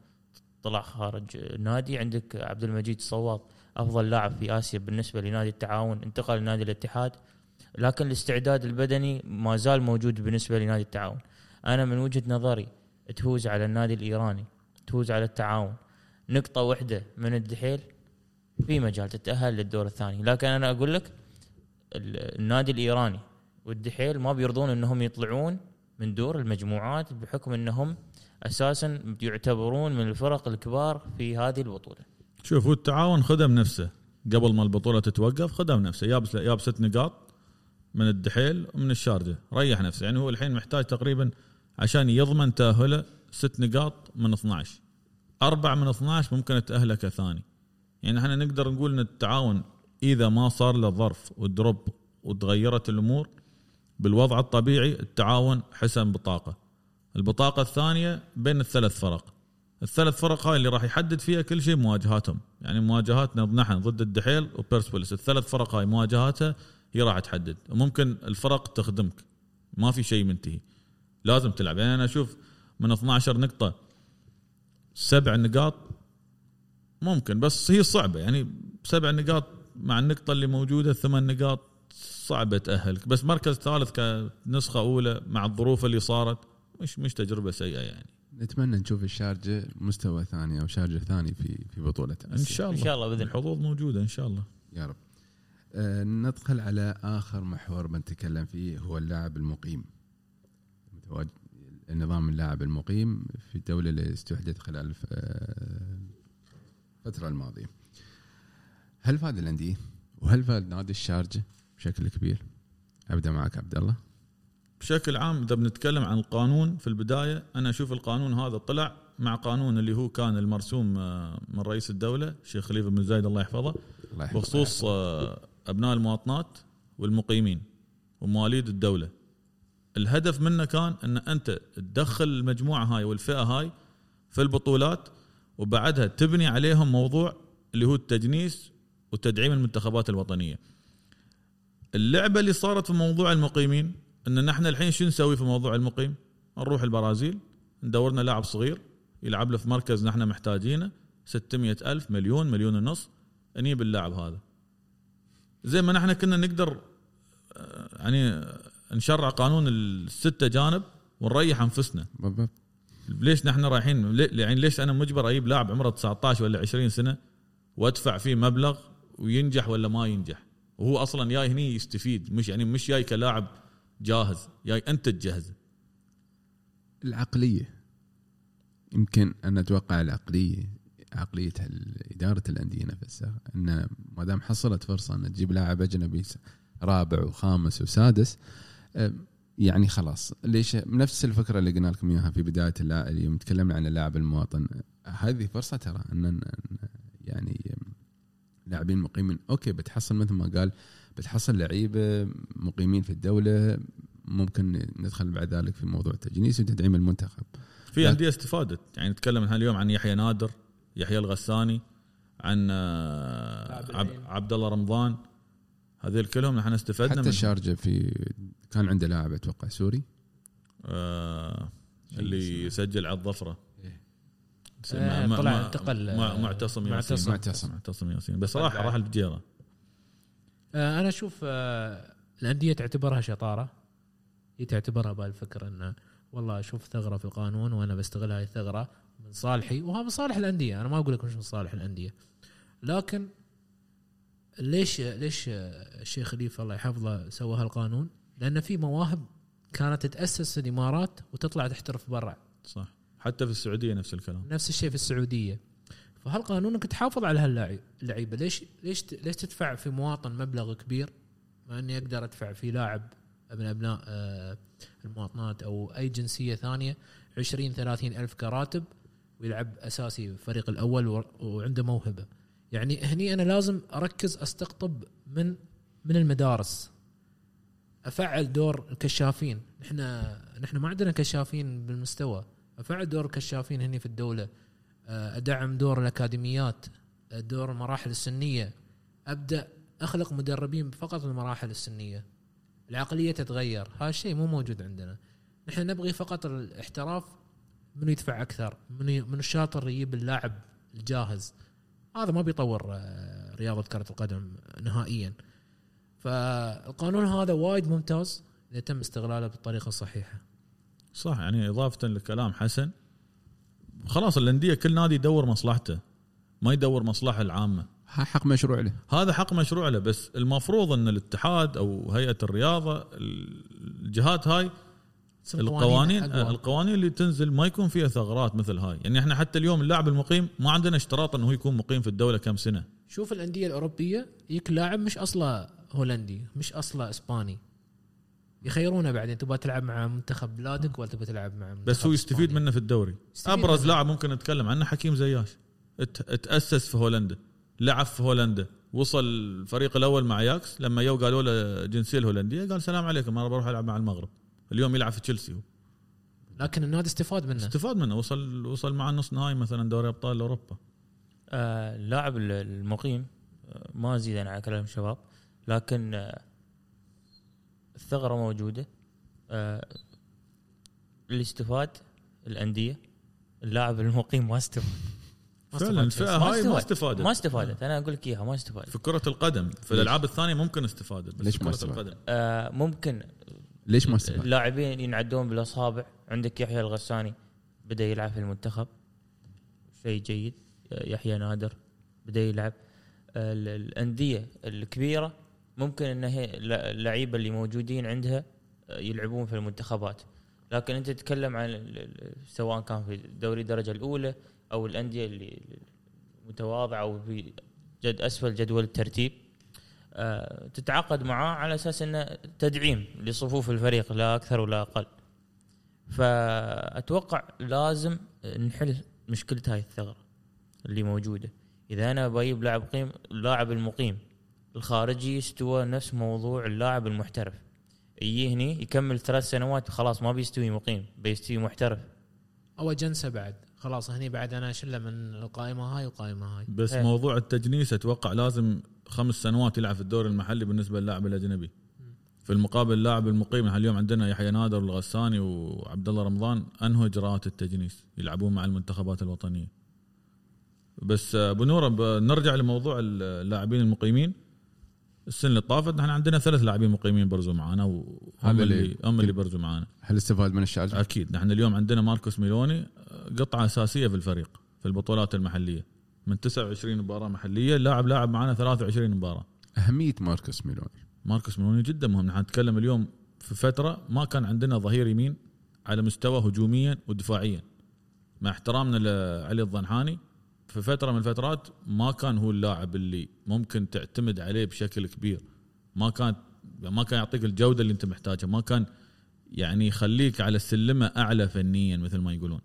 Speaker 4: طلع خارج النادي عندك عبد المجيد الصواب أفضل لاعب في آسيا بالنسبة لنادي التعاون انتقل لنادي الاتحاد لكن الاستعداد البدني ما زال موجود بالنسبة لنادي التعاون. أنا من وجهة نظري تفوز على النادي الإيراني تفوز على التعاون. نقطة واحدة من الدحيل في مجال تتأهل للدور الثاني. لكن أنا أقول لك ال- النادي الإيراني والدحيل ما بيرضون إنهم يطلعون من دور المجموعات بحكم إنهم أساسا يعتبرون من الفرق الكبار في هذه البطولة.
Speaker 3: شوف هو التعاون خدم نفسه. قبل ما البطولة تتوقف خدم نفسه. جاب جاب ست نقاط من الدحيل ومن الشارجه ريح نفسه. يعني هو الحين محتاج تقريبا عشان يضمن تاهله ست نقاط من 12 أربع من 12 ممكن تاهله كثاني يعني إحنا نقدر نقول إن التعاون إذا ما صار له ظرف ودروب وتغيرت الأمور بالوضع الطبيعي التعاون حسن بطاقة. البطاقة الثانية بين الثلاث فرق. الثلاث فرق هاي اللي راح يحدد فيها كل شيء مواجهاتهم. يعني مواجهاتنا نحن ضد الدحيل وبيرسبوليس الثلاث فرق هاي مواجهاتها هي راح تحدد. وممكن الفرق تخدمك. ما في شيء منتهي. لازم تلعب. يعني أنا أشوف من 12 نقطة سبع نقاط ممكن بس هي صعبة. يعني سبع نقاط مع النقطة اللي موجودة ثمان نقاط صعبة تأهلك. بس مركز ثالث كنسخة أولى مع الظروف اللي صارت مش مش تجربة سيئة يعني.
Speaker 1: نتمنى نشوف الشارجة مستوى ثاني أو شارجة ثاني في في بطولة
Speaker 3: إن
Speaker 1: آسيا.
Speaker 3: شاء الله.
Speaker 4: إن شاء الله بإذن الله.
Speaker 3: الحظوظ موجودة إن شاء الله.
Speaker 1: يا رب. آه ندخل على آخر محور بنتكلم فيه هو اللاعب المقيم. متواجد نظام اللاعب المقيم في الدولة اللي استحدث خلال آه، الفترة الماضية. هل فاد الأندية؟ وهل فاد نادي الشارجة بشكل كبير؟ أبدأ معك عبد الله.
Speaker 3: بشكل عام إذا بنتكلم عن القانون في البداية أنا أشوف القانون هذا طلع مع قانون اللي هو كان المرسوم آه، من رئيس الدولة الشيخ خليفة بن زايد الله يحفظه
Speaker 1: الله يحفظك.
Speaker 3: بخصوص آه، أبناء المواطنات والمقيمين ومواليد الدولة الهدف منه كان إن أنت تدخل المجموعة هاي والفئة هاي في البطولات وبعدها تبني عليهم موضوع اللي هو التجنيس وتدعيم المنتخبات الوطنية اللعبة اللي صارت في موضوع المقيمين إن نحن الحين شو نسوي في موضوع المقيم؟ نروح البرازيل ندور لنا لاعب صغير يلعب له في مركز نحن محتاجينه 600 ألف مليون مليون ونص نجيب اللاعب هذا. زي ما نحن كنا نقدر آه، يعني نشرع قانون الستة جانب ونريح أنفسنا.
Speaker 1: بالضبط.
Speaker 3: ليش نحن رايحين؟ يعني ليش أنا مجبر أجيب لاعب عمره 19 ولا 20 سنة وأدفع فيه مبلغ وينجح ولا ما ينجح؟ وهو أصلا جاي هني يستفيد مش يعني مش جاي كلاعب جاهز؟ جاي أنت تجهزه
Speaker 1: العقلية. يمكن أنا أتوقع العقلية عقلية إدارة الأندية نفسها أن ما دام حصلت فرصة أن تجيب لاعب أجنبي رابع وخامس وسادس يعني خلاص. ليش؟ نفس الفكرة اللي قلنا لكم إياها في بداية اللا- يوم تكلمنا عن اللاعب المواطن. هذه فرصة ترى أن يعني لاعبين مقيمين. أوكي بتحصل مثل ما قال بتحصل لعيبة مقيمين في الدولة ممكن ندخل بعد ذلك في موضوع التجنيس وتدعيم المنتخب
Speaker 3: في. أندية استفادت يعني نتكلم اليوم عن يحيى نادر يحيى الغساني عن آه،. عبد الله رمضان هذيل كلهم نحن استفدنا
Speaker 1: حتى. الشارجه في كان عنده لاعب أتوقع سوري
Speaker 3: آه اللي سجل على الظفرة
Speaker 1: إيه.
Speaker 2: آه،
Speaker 3: ما-
Speaker 2: طلع انتقل،
Speaker 3: معتصم
Speaker 2: معتصم.
Speaker 3: ياسين
Speaker 1: معتصم.
Speaker 3: معتصم ياسين بس راح. راح الفجيره
Speaker 2: أنا أشوف آه، الانديه تعتبرها شطارة. هي تعتبرها بهالفكره انه والله أشوف ثغرة في القانون وأنا بستغل هاي الثغرة من صالحي وها من صالح الأندية. أنا ما أقول لك مش من صالح الأندية. لكن ليش ليش آه، الشيخ خليفة الله يحفظه سوى هالقانون؟ لأن في مواهب كانت تتأسس في الإمارات وتطلع تحترف برا.
Speaker 3: صح. حتى في السعودية نفس الكلام.
Speaker 2: نفس الشيء في السعودية. فهالقانون انك تحافظ على هاللعيبة؟ ليش ليش ليش تدفع في مواطن مبلغ كبير مع إني أقدر أدفع في لاعب من أبناء آه، المواطنات أو أي جنسية ثانية 20 30 ألف كراتب ويلعب أساسي في الفريق الأول وعنده موهبة. يعني هني أنا لازم أركز أستقطب من من المدارس. أفعل دور الكشافين. إحنا نحن ما عندنا كشافين بالمستوى. أفعل دور الكشافين هني في الدولة. أدعم دور الأكاديميات آه، دور المراحل السنية. أبدأ أخلق مدربين فقط للمراحل السنية. العقلية تتغير. هذا الشيء مو موجود عندنا. نحن نبغي فقط الاحتراف من يدفع أكثر؟ من من الشاطر يجيب اللاعب الجاهز؟ هذا ما بيطور آه، رياضة كرة القدم نهائيا. فالقانون هذا وايد ممتاز اذا تم استغلاله بالطريقة الصحيحة.
Speaker 3: صح يعني إضافة لكلام حسن خلاص الأندية كل نادي يدور مصلحته ما يدور مصلحة العامة.
Speaker 1: ها حق مشروع له.
Speaker 3: هذا حق مشروع له بس المفروض إن الاتحاد أو هيئة الرياضة الجهات هاي القوانين
Speaker 2: أقوى.
Speaker 3: القوانين اللي تنزل ما يكون فيها ثغرات مثل هاي. يعني إحنا حتى اليوم اللاعب المقيم ما عندنا اشتراط إنه هو يكون مقيم في الدولة كم سنة.
Speaker 2: شوف الأندية الأوروبية يك لاعب مش اصله هولندي مش اصله إسباني. يخيرونه بعدين تبغى تلعب مع منتخب بلادك ولا تبغى تلعب مع منتخب
Speaker 3: بس هو يستفيد. منه في الدوري
Speaker 2: يستفيد
Speaker 3: أبرز
Speaker 2: منه.
Speaker 3: لاعب ممكن نتكلم عنه حكيم زياش ات- تاسس في هولندا لعب في هولندا وصل الفريق الأول مع ياكس لما يو قالوا له الجنسيه الهولندية قال سلام عليكم أنا بروح ألعب مع المغرب اليوم يلعب في تشيلسي هو.
Speaker 2: لكن النادي استفاد منه
Speaker 3: استفاد منه وصل وصل مع نص نهائي مثلا دوري أبطال أوروبا
Speaker 4: آه، اللاعب ال- المقيم آه، ما أزيد أنا على كلام الشباب لكن آه، الثغرة موجودة آه، اللي استفاد الأندية اللاعب المقيم ما استفاد.
Speaker 3: فعلا الفئه. هاي ما استفادت.
Speaker 4: ما استفادت. أنا أقول لك إياها ما استفادت.
Speaker 3: في كرة القدم في الألعاب الثانية ممكن استفادت بس
Speaker 1: ليش
Speaker 3: في
Speaker 1: ما استفادت؟
Speaker 4: آه، ممكن
Speaker 1: ليش ما استفاد؟
Speaker 4: اللاعبين ينعدون بالأصابع. عندك يحيى الغساني بدأ يلعب في المنتخب. شيء جيد. آه، يحيى نادر بدأ يلعب. آه، ال- الأندية الكبيرة ممكن إن هي اللعيبة اللي موجودين عندها آه، يلعبون في المنتخبات لكن أنت تتكلم عن سواء كان في دوري الدرجة الأولى أو الأندية اللي متواضعة أو في جد أسفل جدول الترتيب آه، تتعاقد معاه على أساس إنه تدعيم لصفوف الفريق لا أكثر ولا أقل. فأتوقع لازم نحل مشكلة هاي الثغرة اللي موجودة. إذا أنا بجيب لاعب قيم اللاعب المقيم الخارجي يستوى نفس موضوع اللاعب المحترف. يجي هني يكمل ثلاث سنوات خلاص ما بيستوي مقيم بيستوي محترف.
Speaker 2: أو جنسه بعد خلاص هني بعد أنا اشله من القائمة هاي والقائمه هاي
Speaker 3: بس
Speaker 4: إيه.
Speaker 3: موضوع التجنيس أتوقع لازم خمس سنوات يلعب في الدوري المحلي بالنسبة للاعب الأجنبي في المقابل اللاعب المقيم إحنا اليوم عندنا يحيى نادر والغساني وعبد الله رمضان أنهوا إجراءات التجنيس يلعبون مع المنتخبات الوطنية بس أبو نورة نرجع لموضوع اللاعبين المقيمين السنة اللي طافت نحن عندنا ثلاث لاعبين مقيمين برزوا معانا وهم
Speaker 1: هذا
Speaker 3: اللي هم اللي برزوا معانا.
Speaker 1: هل استفاد من الشارجه؟
Speaker 3: أكيد. نحن اليوم عندنا ماركوس ميلوني قطعة أساسية في الفريق في البطولات المحلية. من 29 مباراة محلية لاعب لاعب معنا 23 مباراة.
Speaker 1: أهمية ماركوس ميلوني.
Speaker 3: ماركوس ميلوني جدا مهم. نحن نتكلم اليوم في فترة ما كان عندنا ظهير يمين على مستوى هجوميا ودفاعيا. مع احترامنا لعلي الضنحاني في فترة من الفترات ما كان هو اللاعب اللي ممكن تعتمد عليه بشكل كبير. ما كان ما كان يعطيك الجودة اللي انت محتاجها. ما كان يعني يخليك على السلمه أعلى فنيا مثل ما يقولون.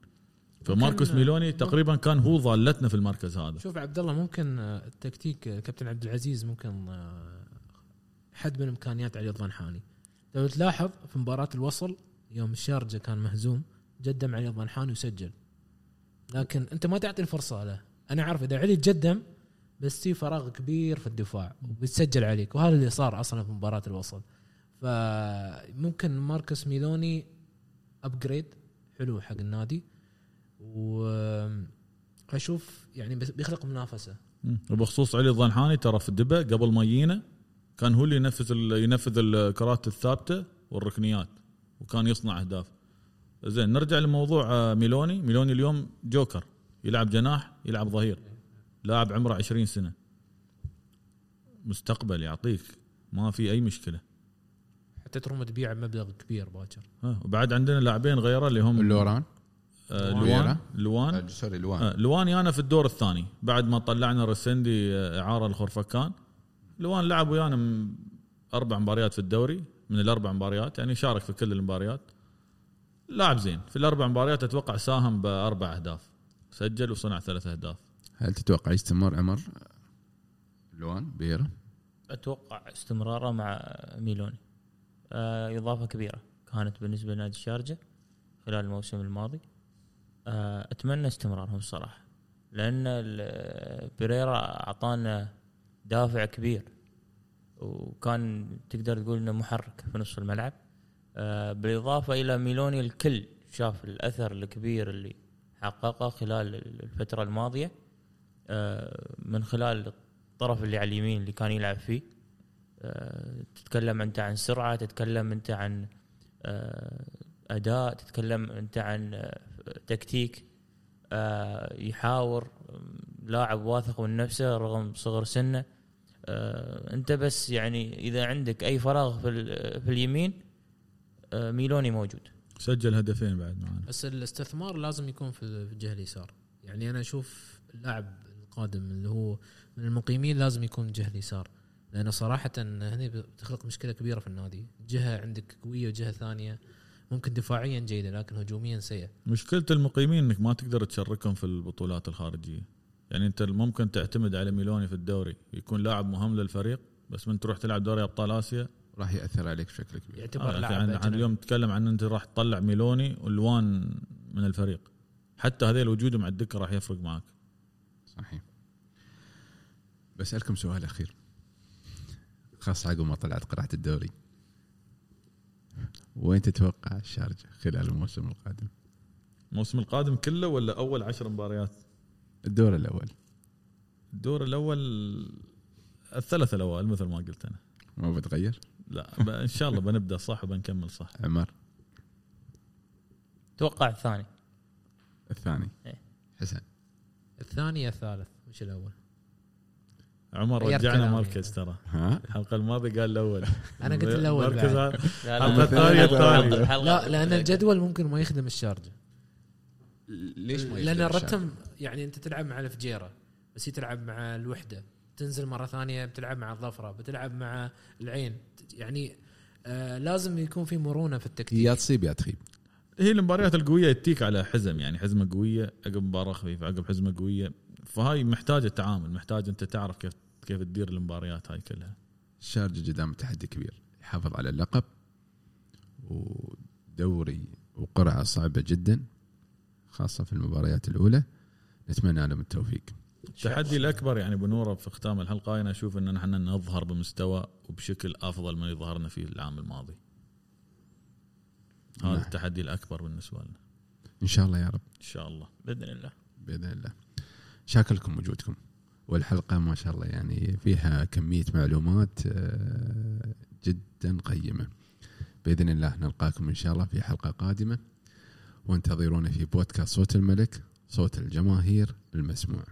Speaker 3: فماركوس ميلوني تقريبا كان هو ضالتنا في المركز هذا.
Speaker 2: شوف عبد الله ممكن التكتيك كابتن عبد العزيز ممكن آه، حد من إمكانيات علي الضنحاني لو تلاحظ في مباراة الوصل يوم الشارجة كان مهزوم جدم علي الضنحاني وسجل. لكن أنت ما تعطي الفرصة له. أنا عارف إذا علي تقدم بس في فراغ كبير في الدفاع وبتسجل عليك وهذا اللي صار أصلا في مباراة الوصل فممكن ماركوس ميلوني ابجريد حلو حق النادي. وأشوف يعني بيخلق
Speaker 3: منافسة. وبخصوص علي الضنحاني ترى في الدبا قبل ما يجينا كان هو اللي ينفذ ينفذ الكرات الثابتة والركنيات وكان يصنع أهداف. زين نرجع لموضوع آه، ميلوني. ميلوني اليوم جوكر. يلعب جناح يلعب ظهير. لاعب عمره 20 سنة. مستقبل يعطيك. ما في أي مشكلة.
Speaker 2: حتى تروم تبيع بمبلغ كبير باكر.
Speaker 3: ها وبعد عندنا لاعبين غيره اللي هم
Speaker 1: اللوران.
Speaker 3: آه،
Speaker 1: لوان.
Speaker 3: لوان لوان.
Speaker 1: آه، sorry الوان
Speaker 3: آه، لوان أنا في الدور الثاني. بعد ما طلعنا رسندي آه، اعاره الخورفكان. لوان لعب ويانا أربع مباريات في الدوري. من الأربع مباريات يعني شارك في كل المباريات. لاعب زين. في الأربع مباريات أتوقع ساهم بأربع أهداف. سجل وصنع ثلاث أهداف.
Speaker 1: هل تتوقع يستمر عمر؟ لوان بيرا
Speaker 4: أتوقع استمراره مع ميلوني. آه إضافة كبيرة كانت بالنسبة لنادي الشارجة خلال الموسم الماضي. آه أتمنى استمرارهم الصراحه لأن ال- بيريرا أعطانا دافع كبير وكان تقدر تقول إنه محرك في نص الملعب. آه بالإضافة إلى ميلوني الكل شاف الأثر الكبير اللي حققه خلال الفترة الماضية آه من خلال الطرف اللي على اليمين اللي كان يلعب فيه. آه، تتكلم أنت عن سرعة تتكلم أنت عن آه، أداء تتكلم أنت عن تكتيك يحاور لاعب واثق من نفسه رغم صغر سنه. أنت بس يعني إذا عندك أي فراغ في ال- في اليمين ميلوني موجود.
Speaker 3: سجل هدفين بعد معنا
Speaker 2: بس الاستثمار لازم يكون في الجهة اليسار. يعني أنا أشوف اللاعب القادم اللي هو من المقيمين لازم يكون جهة اليسار. لأنه صراحة هني بتخلق مشكلة كبيرة في النادي. جهة عندك قوية وجهة ثانية ممكن دفاعيا جيدة لكن هجوميا سيئة.
Speaker 3: مشكلة المقيمين إنك ما تقدر تشاركهم في البطولات الخارجية. يعني أنت ممكن تعتمد على ميلوني في الدوري يكون لاعب مهم للفريق بس من تروح تلعب دوري أبطال آسيا
Speaker 1: راح يأثر عليك بشكل كبير.
Speaker 2: يعتبر
Speaker 3: آه
Speaker 2: لاعب
Speaker 3: يعني عن. اليوم تتكلم عن أنت راح تطلع ميلوني والوان من الفريق. حتى هذيل وجودهم على الدكة راح يفرق معك.
Speaker 1: صحيح. بسألكم سؤال أخير. خاصة عقب ما طلعت قرعة الدوري. وين تتوقع الشارجة خلال الموسم القادم؟
Speaker 3: الموسم القادم كله ولا أول عشر مباريات؟
Speaker 1: الدور الأول.
Speaker 3: الدور الأول الثلاث الأوائل مثل ما قلت أنا.
Speaker 1: ما بتغير؟
Speaker 3: لا إن شاء الله بنبدأ صح وبنكمل صح.
Speaker 1: عمر.
Speaker 4: أتوقع الثاني.
Speaker 1: الثاني.
Speaker 4: إيه.
Speaker 1: حسن.
Speaker 2: الثاني يا الثالث مش الأول؟
Speaker 3: عمر رجعنا. مركز ترى.
Speaker 1: ها؟
Speaker 3: الحلقة الماضية قال الأول.
Speaker 2: أنا قلت الأول
Speaker 3: مركز الثانية الثانية.
Speaker 4: الحلقة-
Speaker 2: لا لأن الجدول ممكن ما يخدم الشارجه
Speaker 1: ليش ما
Speaker 2: لأن
Speaker 1: يقدر
Speaker 2: الرتم يعني أنت تلعب مع الفجيره بس هي تلعب مع الوحدة. تنزل مرة ثانية بتلعب مع الظفرة بتلعب مع العين. يعني آه لازم يكون في مرونة في
Speaker 1: يا
Speaker 2: التكتيك
Speaker 1: تصيب يا تخيب.
Speaker 3: هي المباريات القوية تتيك على حزم يعني حزمة قوية عقب مباراة خفيفة عقب حزمة قوية. فهاي محتاجة تعامل محتاج أنت تعرف كيف كيف تدير المباريات هاي كلها.
Speaker 1: الشارجة قدام تحدي كبير يحافظ على اللقب ودوري وقرعة صعبة جدا خاصة في المباريات الأولى. نتمنى لهم التوفيق.
Speaker 3: التحدي الأكبر يعني بنوره في ختام الحلقة أنا أشوف إن نحن نظهر بمستوى وبشكل أفضل من اللي ظهرنا فيه العام الماضي. هذا
Speaker 1: نعم.
Speaker 3: التحدي الأكبر بالنسبة لنا.
Speaker 1: إن شاء الله يا رب.
Speaker 3: إن شاء الله.
Speaker 4: بإذن الله.
Speaker 1: بإذن الله. شاكر لكم وجودكم. والحلقة ما شاء الله يعني فيها كمية معلومات آه، جدا قيمة. بإذن الله نلقاكم إن شاء الله في حلقة قادمة. وانتظرونا في بودكاست صوت الملك صوت الجماهير المسموع.